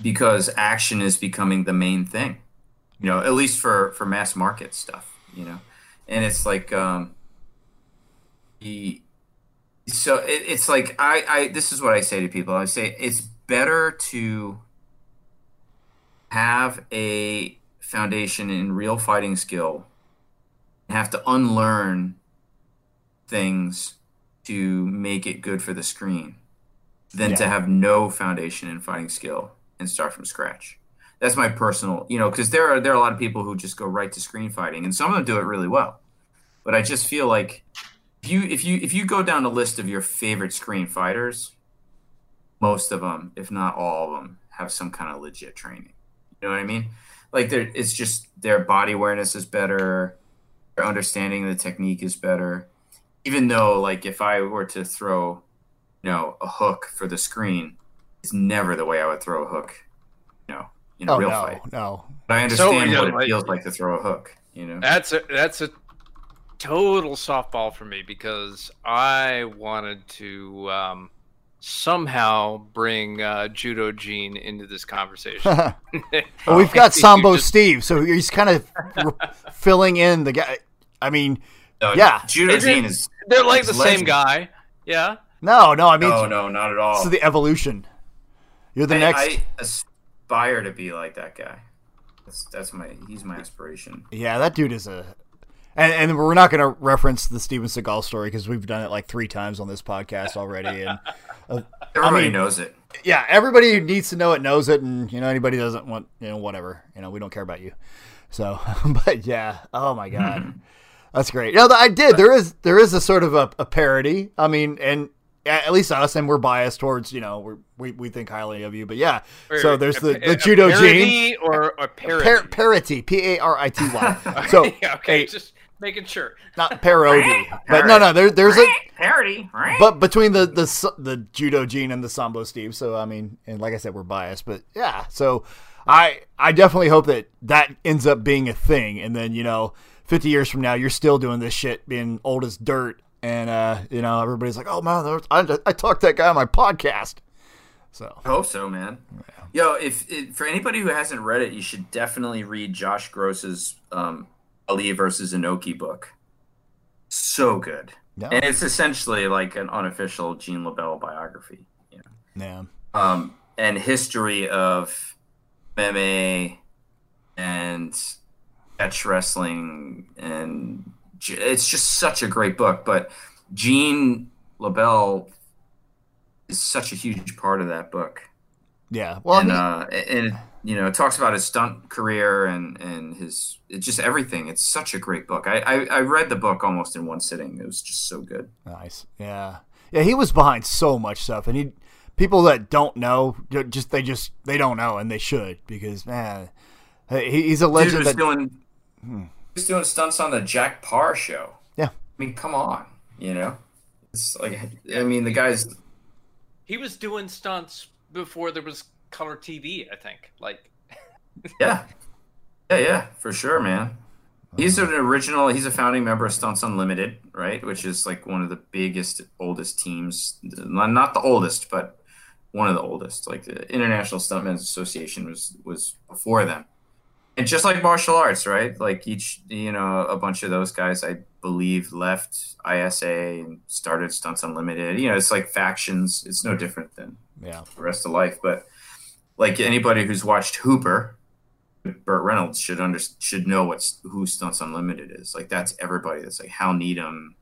because action is becoming the main thing you know at least for for mass market stuff you know? And it's like um the so it, it's like i i this is what i say to people. I say it's better to have a foundation in real fighting skill and have to unlearn things to make it good for the screen than to have no foundation in fighting skill and start from scratch. That's my personal, you know, because there are there are a lot of people who just go right to screen fighting, and some of them do it really well. But I just feel like if you if you if you go down the list of your favorite screen fighters, most of them, if not all of them, have some kind of legit training. You know what I mean? Like they're, it's just their body awareness is better, their understanding of the technique is better. Even though, like, if I were to throw, you know, a hook for the screen, it's never the way I would throw a hook, you know, in a oh real no, fight. no. But I understand yeah, what it like- feels like to throw a hook, you know. That's a that's a total softball for me because I wanted to um, somehow bring uh, Judo Gene into this conversation. Well, we've got You Sambo just- Steve, so he's kind of filling in the guy. I mean, No, Yeah. Judo Is it- Gene is. They're like It's the same guy. Yeah. no, no, I mean, No, no, not at all. this is the evolution. You're the I, next. I aspire to be like that guy. That's that's my. He's my aspiration. Yeah, that dude is a. And, and we're not going to reference the Steven Seagal story because we've done it like three times on this podcast already. And uh, Everybody mean- knows it. yeah, everybody who needs to know it knows it, and you know anybody doesn't want, you know, whatever. You know, we don't care about you. So, but yeah, oh my god, hmm. that's great. You know, I did. There is there is a sort of a, a parody. I mean, and at least us, and we're biased towards you know we're, we we think highly of you. But yeah, so there's the A- the a judo gene. parody or a parody. Par- parity, P A R I T Y. So, yeah, okay, hey, just making sure. not parody, but no, no, there, there's a Parody, right? but between the the s- the judo gene and the sambo steve so i mean and like i said we're biased but yeah so i i definitely hope that that ends up being a thing and then you know 50 years from now you're still doing this shit being old as dirt and uh you know everybody's like oh man I, I talked to that guy on my podcast so I hope so, man. Yo, if, if for anybody who hasn't read it, you should definitely read Josh Gross's um, Ali versus Inoki book. So good, yeah and it's essentially like an unofficial Gene LeBell biography. You know? yeah um, and history of MMA and catch wrestling, and it's just such a great book. But Gene LeBell is such a huge part of that book, yeah well I and mean, uh, and it, you know, it talks about his stunt career and and his it's just everything. It's such a great book. I, I I read the book almost in one sitting. It was just so good. Nice. Yeah. Yeah, he was behind so much stuff and he people that don't know just they just they don't know and they should because man he, he's a Dude legend was that doing he was doing stunts on the Jack Paar show. Yeah. I mean, come on, you know. It's like I mean, the guy's He was doing stunts before there was color TV. I think. Like, yeah, yeah, yeah, for sure, man. He's an original. He's a founding member of Stunts Unlimited, right? Which is like one of the biggest, oldest teams. Not the oldest, but one of the oldest. Like the International Stuntmen's Association was was before them. And just like martial arts, right? Like each, you know, a bunch of those guys, I believe, left ISA and started Stunts Unlimited. You know, it's like factions. It's no different than yeah. the rest of life. But like anybody who's watched Hooper, Burt Reynolds should under should know what's who Stunts Unlimited is. Like that's everybody. That's like Hal Needham,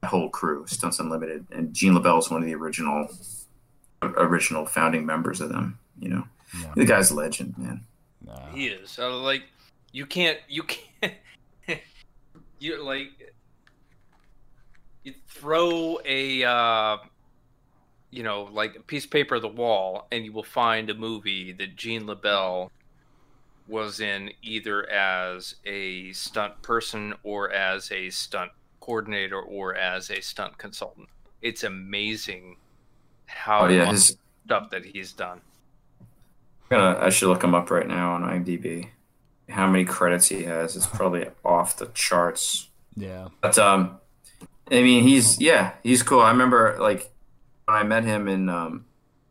that whole crew, Stunts Unlimited, and Gene LeBell is one of the original original founding members of them. You know, Yeah. the guy's a legend, man. No. he is. So, like, you can't. You can't. you like. You throw a. Uh, you know, like a piece of paper at the wall, and you will find a movie that Gene LeBell was in either as a stunt person or as a stunt coordinator or as a stunt consultant. It's amazing how Oh yeah, much his, stuff that he's done. Gonna, I should look him up right now on IMDb. How many credits he has? It's probably off the charts. Yeah. But um, I mean, he's yeah, he's cool. I remember like when I met him in um,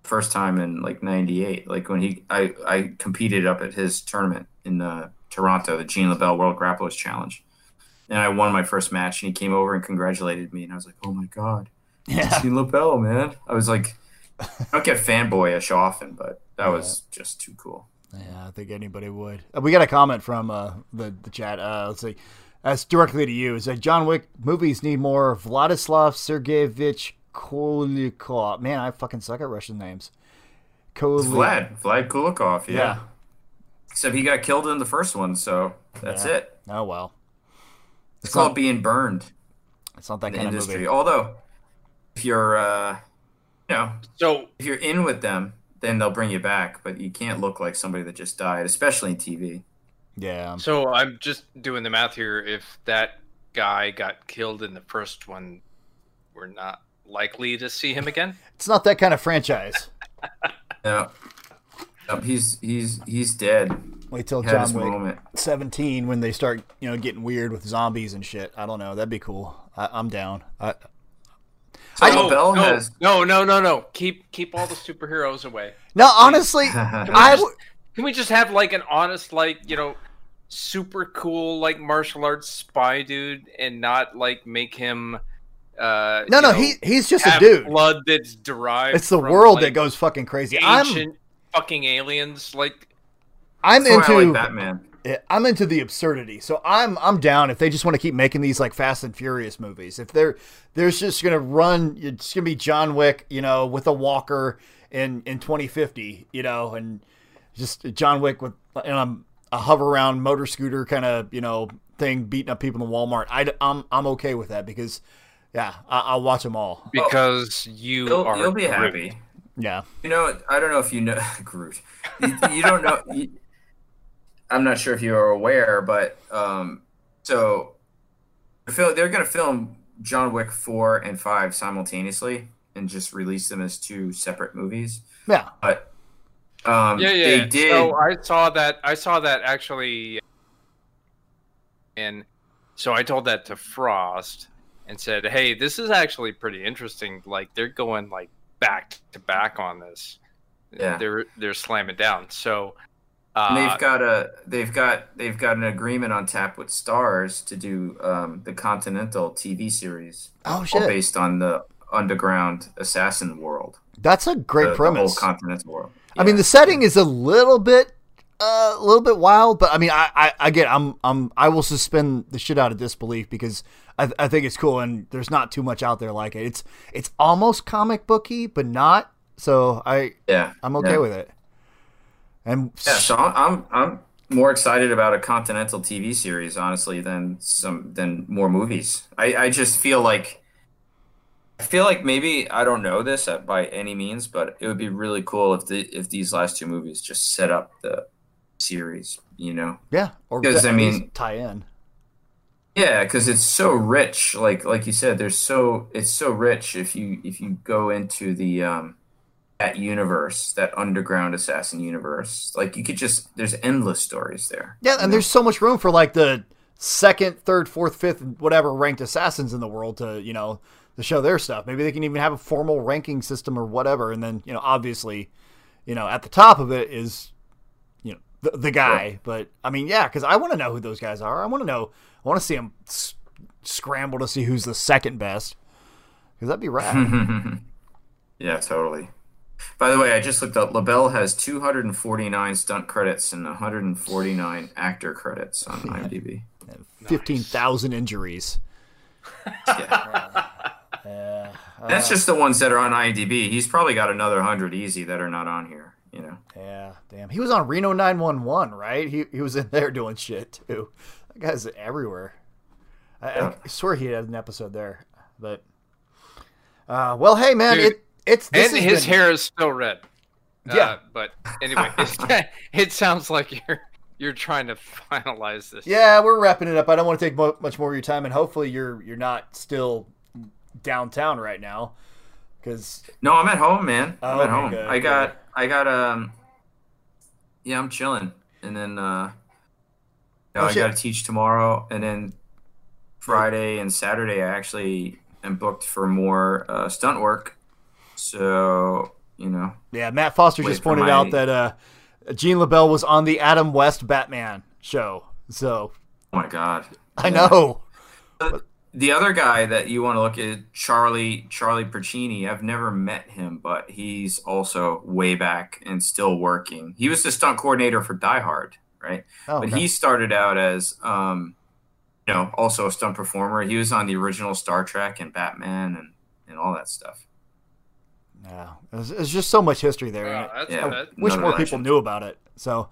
first time in like '98. Like when he, I I competed up at his tournament in uh, Toronto, the Gene LeBell World Grapplers Challenge, and I won my first match. And he came over and congratulated me, and I was like, oh my god, Yeah. Gene LeBell, man. I was like, I don't get fanboyish often, but that was just too cool. Yeah, I think anybody would. Uh, we got a comment from uh, the the chat. Uh, let's see. That's directly to you. Is that John Wick movies need more Vladislav Sergeyevich Kolikov. Man, I fucking suck at Russian names. It's Kolik- Vlad, Vlad Koulikov, yeah. Yeah. Except he got killed in the first one, so that's Yeah. it. Oh well, It's, It's called not- being burned. it's not that in the kind of industry. movie. Although, if you're, uh, you know, So if you're in with them, then they'll bring you back. But you can't look like somebody that just died, especially in TV. Yeah. So I'm just doing the math here. If that guy got killed in the first one, we're not likely to see him again. It's not that kind of franchise. Yeah, Yep, he's he's he's dead. Wait till He John Wick moment. 17 when they start, you know, getting weird with zombies and shit. I don't know. That'd be cool. I, I'm down. I, So no, LeBell no, has. no, no, no, no. Keep keep all the superheroes away. No, honestly, I just- Can we just have like an honest, like you know, super cool like martial arts spy dude, and not like make him? Uh, no, you no, know, he he's just a dude. Blood that's derived. It's the from, world like, that goes fucking crazy. I'm fucking aliens. Like I'm That's why I into like Batman. Yeah, I'm into the absurdity. So I'm I'm down if they just want to keep making these like Fast and Furious movies. If they're there's just gonna run, it's gonna be John Wick, you know, with a walker in in 2050, you know, and just John Wick with and a hover around motor scooter kind of you know thing beating up people in Walmart. I I'm I'm okay with that because yeah, I, I'll watch them all. because you You'll, are you'll be Groot. happy. Yeah, You know, I don't know if you know Groot. You, you don't know. You, I'm not sure if you are aware, but um, so Phil, they're going to film John Wick four and five simultaneously and just release them as two separate movies. yeah. But um, Yeah, yeah. they did. So I saw that. I saw that actually, and so I told that to Frost and said, "Hey, this is actually pretty interesting. Like they're going like back to back on this. Yeah. They're they're slamming down. So uh, And they've got a they've got they've got an agreement on tap with Starz to do um, the Continental TV series, Oh shit, based on the underground assassin world. that's a great the, the premise. whole Continental world. I mean, the setting is a little bit, uh, a little bit wild, but I mean, I, I, again, I'm, I'm, I will suspend the shit out of disbelief because I, I think it's cool and there's not too much out there like it. It's, it's almost comic booky, but not. So I, yeah, I'm okay yeah. with it. And Yeah, so I'm, I'm I'm more excited about a Continental TV series, honestly, than some than more movies. I, I just feel like I feel like maybe I don't know this by any means, but it would be really cool if the if these last two movies just set up the series, you know? yeah, or Because, I mean- tie in. Yeah, because it's so rich. Like like you said, there's so it's so rich if you if you go into the um that universe, that underground assassin universe. Like you could just there's endless stories there. Yeah, and know? there's so much room for like the second, third, fourth, fifth, whatever ranked assassins in the world to, you know, to show their stuff. Maybe they can even have a formal ranking system or whatever. And then, you know, obviously, you know, at the top of it is, you know, the, the guy. But I mean, yeah, because I want to know who those guys are. I want to know. I want to see them s- scramble to see who's the second best. Because that'd be rad. Yeah, totally. By the way, I just looked up. LeBell has 249 stunt credits and 149 actor credits on IMDb. Fifteen thousand injuries. Yeah. Yeah. That's just the ones that are on IMDb. He's probably got another 100 easy that are not on here, you know. Yeah, damn. He was on Reno 911, right? He he was in there doing shit too. That guy's everywhere. I, Yeah. I swear he had an episode there. But uh, well, hey man, Dude, it it's this and his been- hair is still red. Yeah. Uh, but anyway, it sounds like you're you're trying to finalize this. Yeah, we're wrapping it up. I don't want to take mo- much more of your time, and hopefully you're you're not still downtown right now, because No, I'm at home, man. I'm Oh, at home. good, I got, I got, um, yeah, I'm chilling. And then, uh, you know, Oh, I got to teach tomorrow. And then Friday and Saturday, I actually am booked for more uh, stunt work. So, you know, yeah, Matt Foster just pointed my- out that uh, Gene LeBell was on the Adam West Batman show. So oh my God. I know. The other guy that you want to look at, Charlie Charlie Picerni. I've never met him, but he's also way back and still working. He was the stunt coordinator for Die Hard, right? Oh, but okay. he started out as um, you know also a stunt performer he was on the original star trek and batman and, and all that stuff Yeah, there's, there's just so much history there. Wow, that's Yeah. good. I wish more legend. people knew about it. So,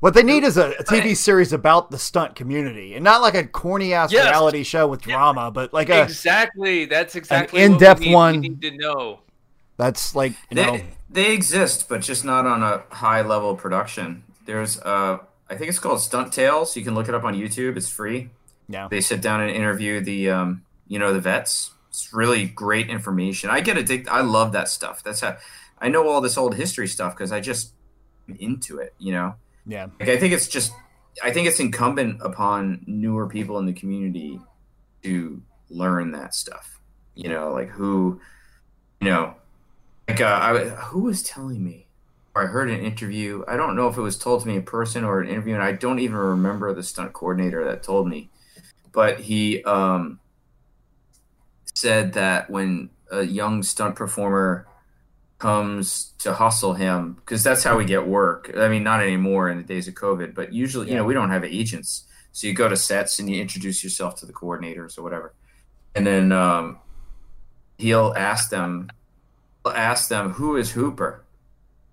what they need is a, a TV Right. series about the stunt community, and not like a corny ass Yes. reality show with drama, but like a exactly. That's exactly in-depth what we need, one. We need to know. that's like you know they, they exist but just not on a high level production there's uh i think it's called stunt tales you can look it up on youtube it's free yeah they sit down and interview the um you know the vets it's really great information. I get addicted i love that stuff. That's how i know all this old history stuff because i just am into it you know? Yeah. Like I think it's just I think it's incumbent upon newer people in the community to learn that stuff. You know, like who, you know, like uh, I who was telling me, I heard an interview. I don't know if it was told to me in person or an interview, and I don't even remember the stunt coordinator that told me, but he um, said that when a young stunt performer comes to hustle him because that's how we get work. I mean, not anymore in the days of COVID, but usually, you know, we don't have agents. So you go to sets and you introduce yourself to the coordinators or whatever. And then um, he'll ask them, he'll ask them, who is Hooper?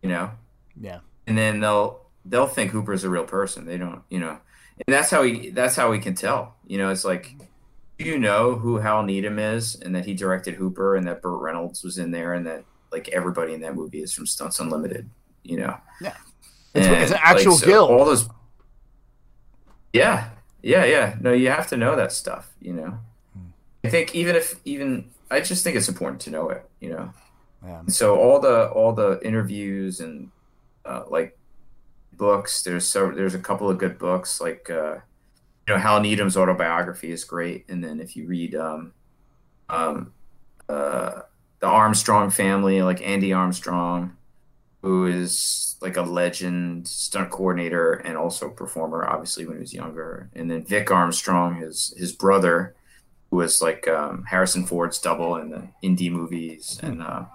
You know? Yeah. And then they'll, they'll think Hooper's a real person. They don't, you know, and that's how we, that's how we can tell, you know, it's like, you know who Hal Needham is and that he directed Hooper and that Burt Reynolds was in there and that like everybody in that movie is from Stunts Unlimited, you know. Yeah. It's, And, it's an actual like, so guild. All those. Yeah, yeah, yeah. No, you have to know that stuff. You know, I think even if even I just think it's important to know it. You know, Yeah. so all the all the interviews and uh, like books. There's so there's a couple of good books like uh, know Hal Needham's autobiography is great, and then if you read um, um, uh, the Armstrong family, like Andy Armstrong, who is like a legend stunt coordinator and also performer, obviously when he was younger, and then Vic Armstrong, his his brother, who was like um, Harrison Ford's double in the indie movies, and uh,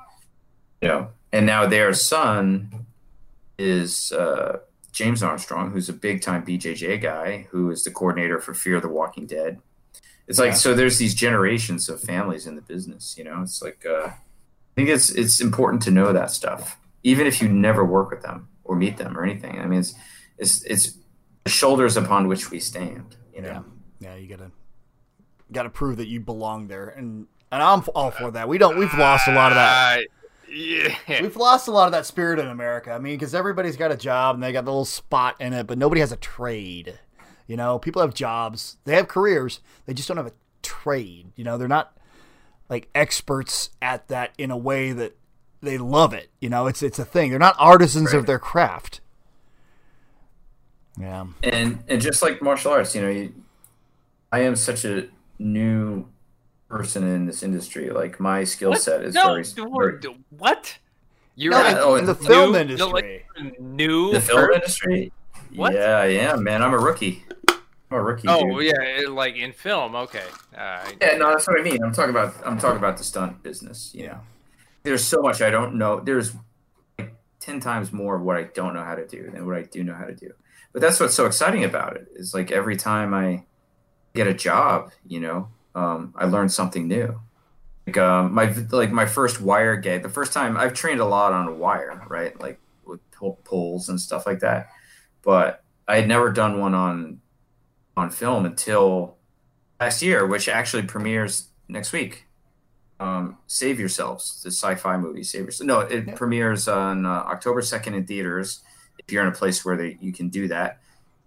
you know, and now their son is uh, James Armstrong, who's a big time BJJ guy, who is the coordinator for Fear the Walking Dead. It's like so. There's these generations of families in the business. You know, it's like uh, I think it's it's important to know that stuff, even if you never work with them or meet them or anything. I mean, it's it's it's the shoulders upon which we stand. You know. Yeah. Yeah, you gotta gotta prove that you belong there, and and I'm all for that. We don't. We've lost a lot of that. Yeah. We've lost a lot of that spirit in America. I mean, because everybody's got a job and they got the little spot in it, but nobody has a trade. You know, people have jobs, they have careers, they just don't have a trade. You know, they're not like experts at that in a way that they love it. You know, it's it's a thing. They're not artisans of their craft. Yeah. and and just like martial arts, you know, you, I am such a new person in this industry. Like my skill set is no, very, the very what? You're No, a in- oh, in the new- film no, industry. like, new the film per- industry. What? Yeah, I am, man. I'm a rookie. I'm a rookie. Oh dude. yeah, like in film. Okay. Uh, Yeah, no, that's what I mean. I'm talking about I'm talking about the stunt business. You Yeah. know, there's so much I don't know. There's like ten times more of what I don't know how to do than what I do know how to do. But that's what's so exciting about it. Is like every time I get a job, you know, um, I learned something new. Like um, my like my first wire gig. The first time I've trained a lot on a wire, right? Like with pull- pulls and stuff like that. But I had never done one on on film until last year, which actually premieres next week. Um, Save Yourselves, the sci-fi movie. Save Yourselves. No, it Yeah. premieres on uh, October second in theaters. If you're in a place where they, you can do that,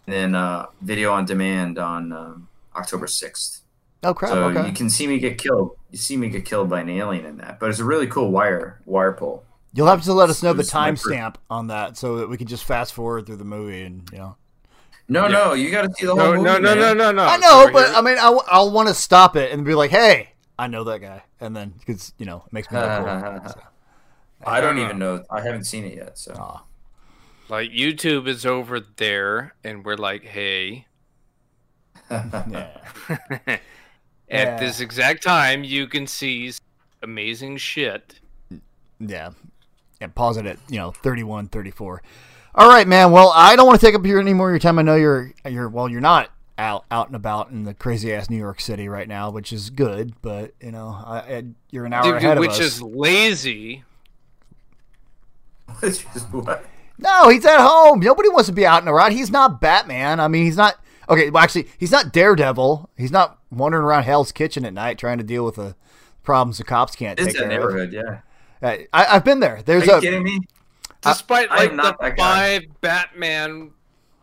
and then uh, video on demand on um, October sixth. Oh crap. So okay. you can see me get killed. You see me get killed by an alien in that, but it's a really cool wire wire pull. You'll have to let us know the It's my first- timestamp on that so that we can just fast forward through the movie and you know. No, Yeah. no, you got to see the whole no, movie. no, no, man. no, no, no. I know, So but here- I mean, I, will want to stop it and be like, "Hey, I know that guy," and then because you know, it makes me look cool. So, I don't even know. I haven't seen it yet. So aw. like YouTube is over there, and we're like, hey. yeah, At Yeah. this exact time, you can see amazing shit. yeah, yeah. Pause it at you know 31, 34. All right, man. Well, I don't want to take up your any more of your time. I know you're you're well, you're not out out and about in the crazy ass New York City right now, which is good. But you know, I, I, you're an hour Dude, ahead which of us. is lazy. It's just what? No, he's at home. Nobody wants to be out and around. He's not Batman. I mean, he's not. Okay, well, actually, he's not Daredevil. He's not wandering around Hell's Kitchen at night trying to deal with the problems the cops can't It's take that care neighborhood, yeah. of. Uh, I, I've been there. Are There's you a. kidding me? Despite I like am the not guy. five Batman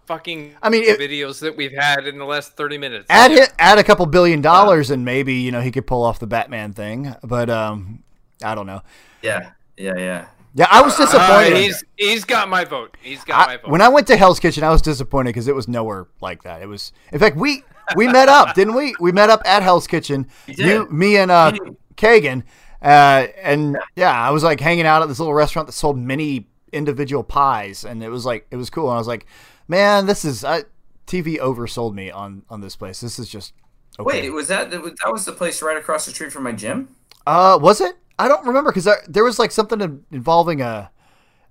fucking I mean, if- videos that we've had in the last 30 minutes. Add hit, add a couple billion dollars, and maybe you know he could pull off the Batman thing. But um, I don't know. Yeah, yeah, yeah. Yeah, I was Uh, disappointed. he's he's got my vote. He's got my vote. when I went to Hell's Kitchen, I was disappointed because it was nowhere like that. It was, in fact, we we met up, didn't we? We met up at Hell's Kitchen. You, did. me, and uh, Kagan, uh, and yeah, I was like hanging out at this little restaurant that sold mini individual pies, and it was like it was cool. And I was like, man, this is I, TV oversold me on on this place. This is just okay. Wait, was that that was the place right across the street from my gym? Uh, was it? I don't remember because there, there was like something involving a,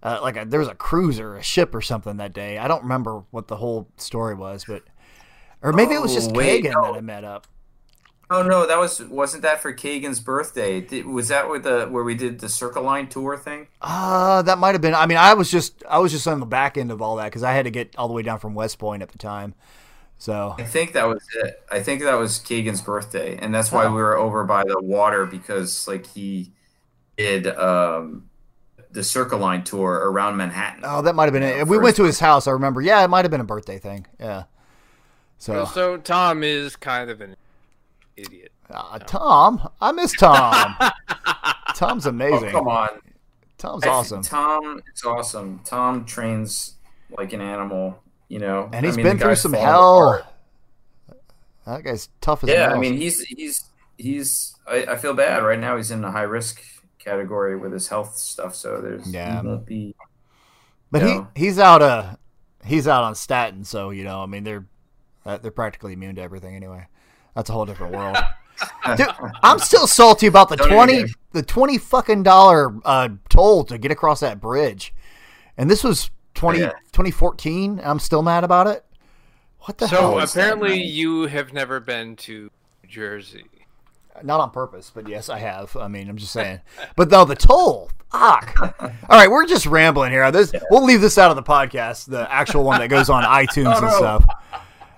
uh, like a, there was a cruise or a ship or something that day. I don't remember what the whole story was, but or maybe it was just Oh, wait, Kagan no. that I met up. Oh no, that was wasn't that for Kagan's birthday? Did, was that with the where we did the Circle Line tour thing? Uh, that might have been. I mean, I was just I was just on the back end of all that because I had to get all the way down from West Point at the time. So I think that was it. I think that was Kagan's birthday, and that's why Oh. we were over by the water because like he did um the Circle Line tour around Manhattan. oh, that might have been Yeah, it. We went to his house. I remember. Yeah, it might have been a birthday thing. Yeah. So So Tom is kind of an idiot. uh, Tom, I miss Tom. Tom's Oh, amazing. come on. Tom's I- awesome. Tom is awesome. Tom trains like an animal, you know. and he's I mean, been through some hell. apart. That guy's tough as hell. Yeah, I mean he's he's he's I, I feel bad right now. He's in a high risk category with his health stuff, so there's Yeah. he won't be but no. he he's out uh he's out on Staten, so you know, I mean they're uh, they're practically immune to everything anyway. That's a whole different world. Dude, I'm still salty about the Don't twenty the twenty fucking dollar uh, toll to get across that bridge, and this was 20, Yeah. 2014. And I'm still mad about it. What the So hell? So apparently man? you have never been to New Jersey. Not on purpose, but yes, I have. I mean, I'm just saying. But no, the toll. Fuck. All right, we're just rambling here. This we'll leave this out of the podcast, the actual one that goes on iTunes Oh, and no. stuff.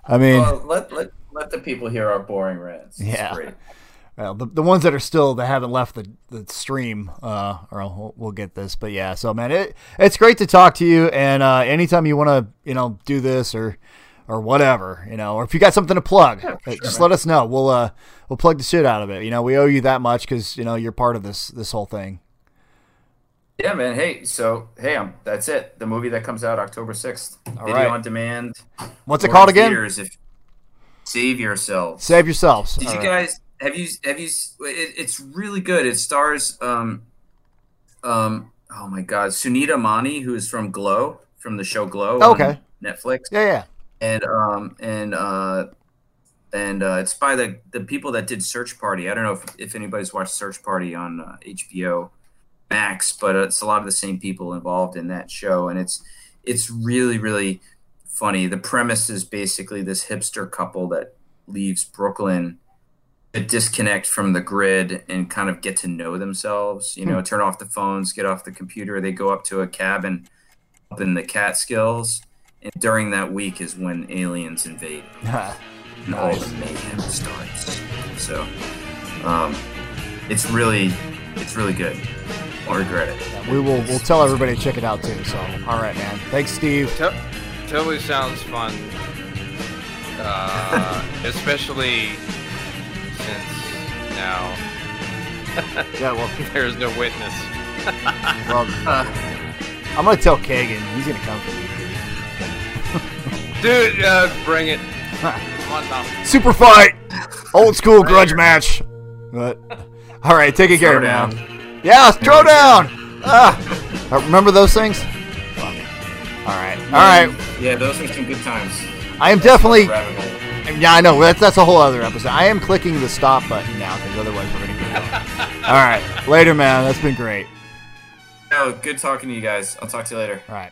I mean, Well, let let let the people hear our boring rants. It's Yeah. great. well, the, the ones that are still that haven't left the, the stream, uh, or we'll, we'll get this. But yeah, so man, it it's great to talk to you. And uh, anytime you want to, you know, do this or or whatever, you know, or if you got something to plug, uh, just let us know. We'll uh we'll plug the shit out of it. You know, we owe you that much because you know you're part of this this whole thing. Yeah, man. Hey, so hey, um, that's it. The movie that comes out October sixth, video right. on demand. What's it called again? if save yourselves. Save yourselves. Did All you right. guys have you have you? It, it's really good. It stars um um oh my god Sunita Mani, who is from Glow from the show Glow. Okay. on Netflix, Yeah, yeah. And um and uh and uh, it's by the the people that did Search Party. I don't know if, if anybody's watched Search Party on uh, HBO Max, but it's a lot of the same people involved in that show, and it's it's really really funny. The premise is basically this hipster couple that leaves Brooklyn to disconnect from the grid and kind of get to know themselves. You know, turn off the phones, get off the computer. They go up to a cabin up in the Catskills, and during that week is when aliens invade and all the mayhem starts. So, um, it's really, it's really good. Won't regret it. we will we'll tell everybody to check it out too. So, all right, man. Thanks, Steve. To- totally sounds fun. Uh, especially since now Yeah, well, there's no witness. well I'm gonna tell Kagan. He's gonna come for you. Dude, uh, bring it. Come on, Tom. Super fight, old school grudge match. But all right, take it care, Throw man. Yeah, throw down. Ah, Uh, remember those things? All right, all right. Yeah, those are some good times. I am definitely. Yeah, I know. That's that's a whole other episode. I am clicking the stop button now because otherwise we're gonna get going. All right, later, man. That's been great. Oh, good talking to you guys. I'll talk to you later. All right.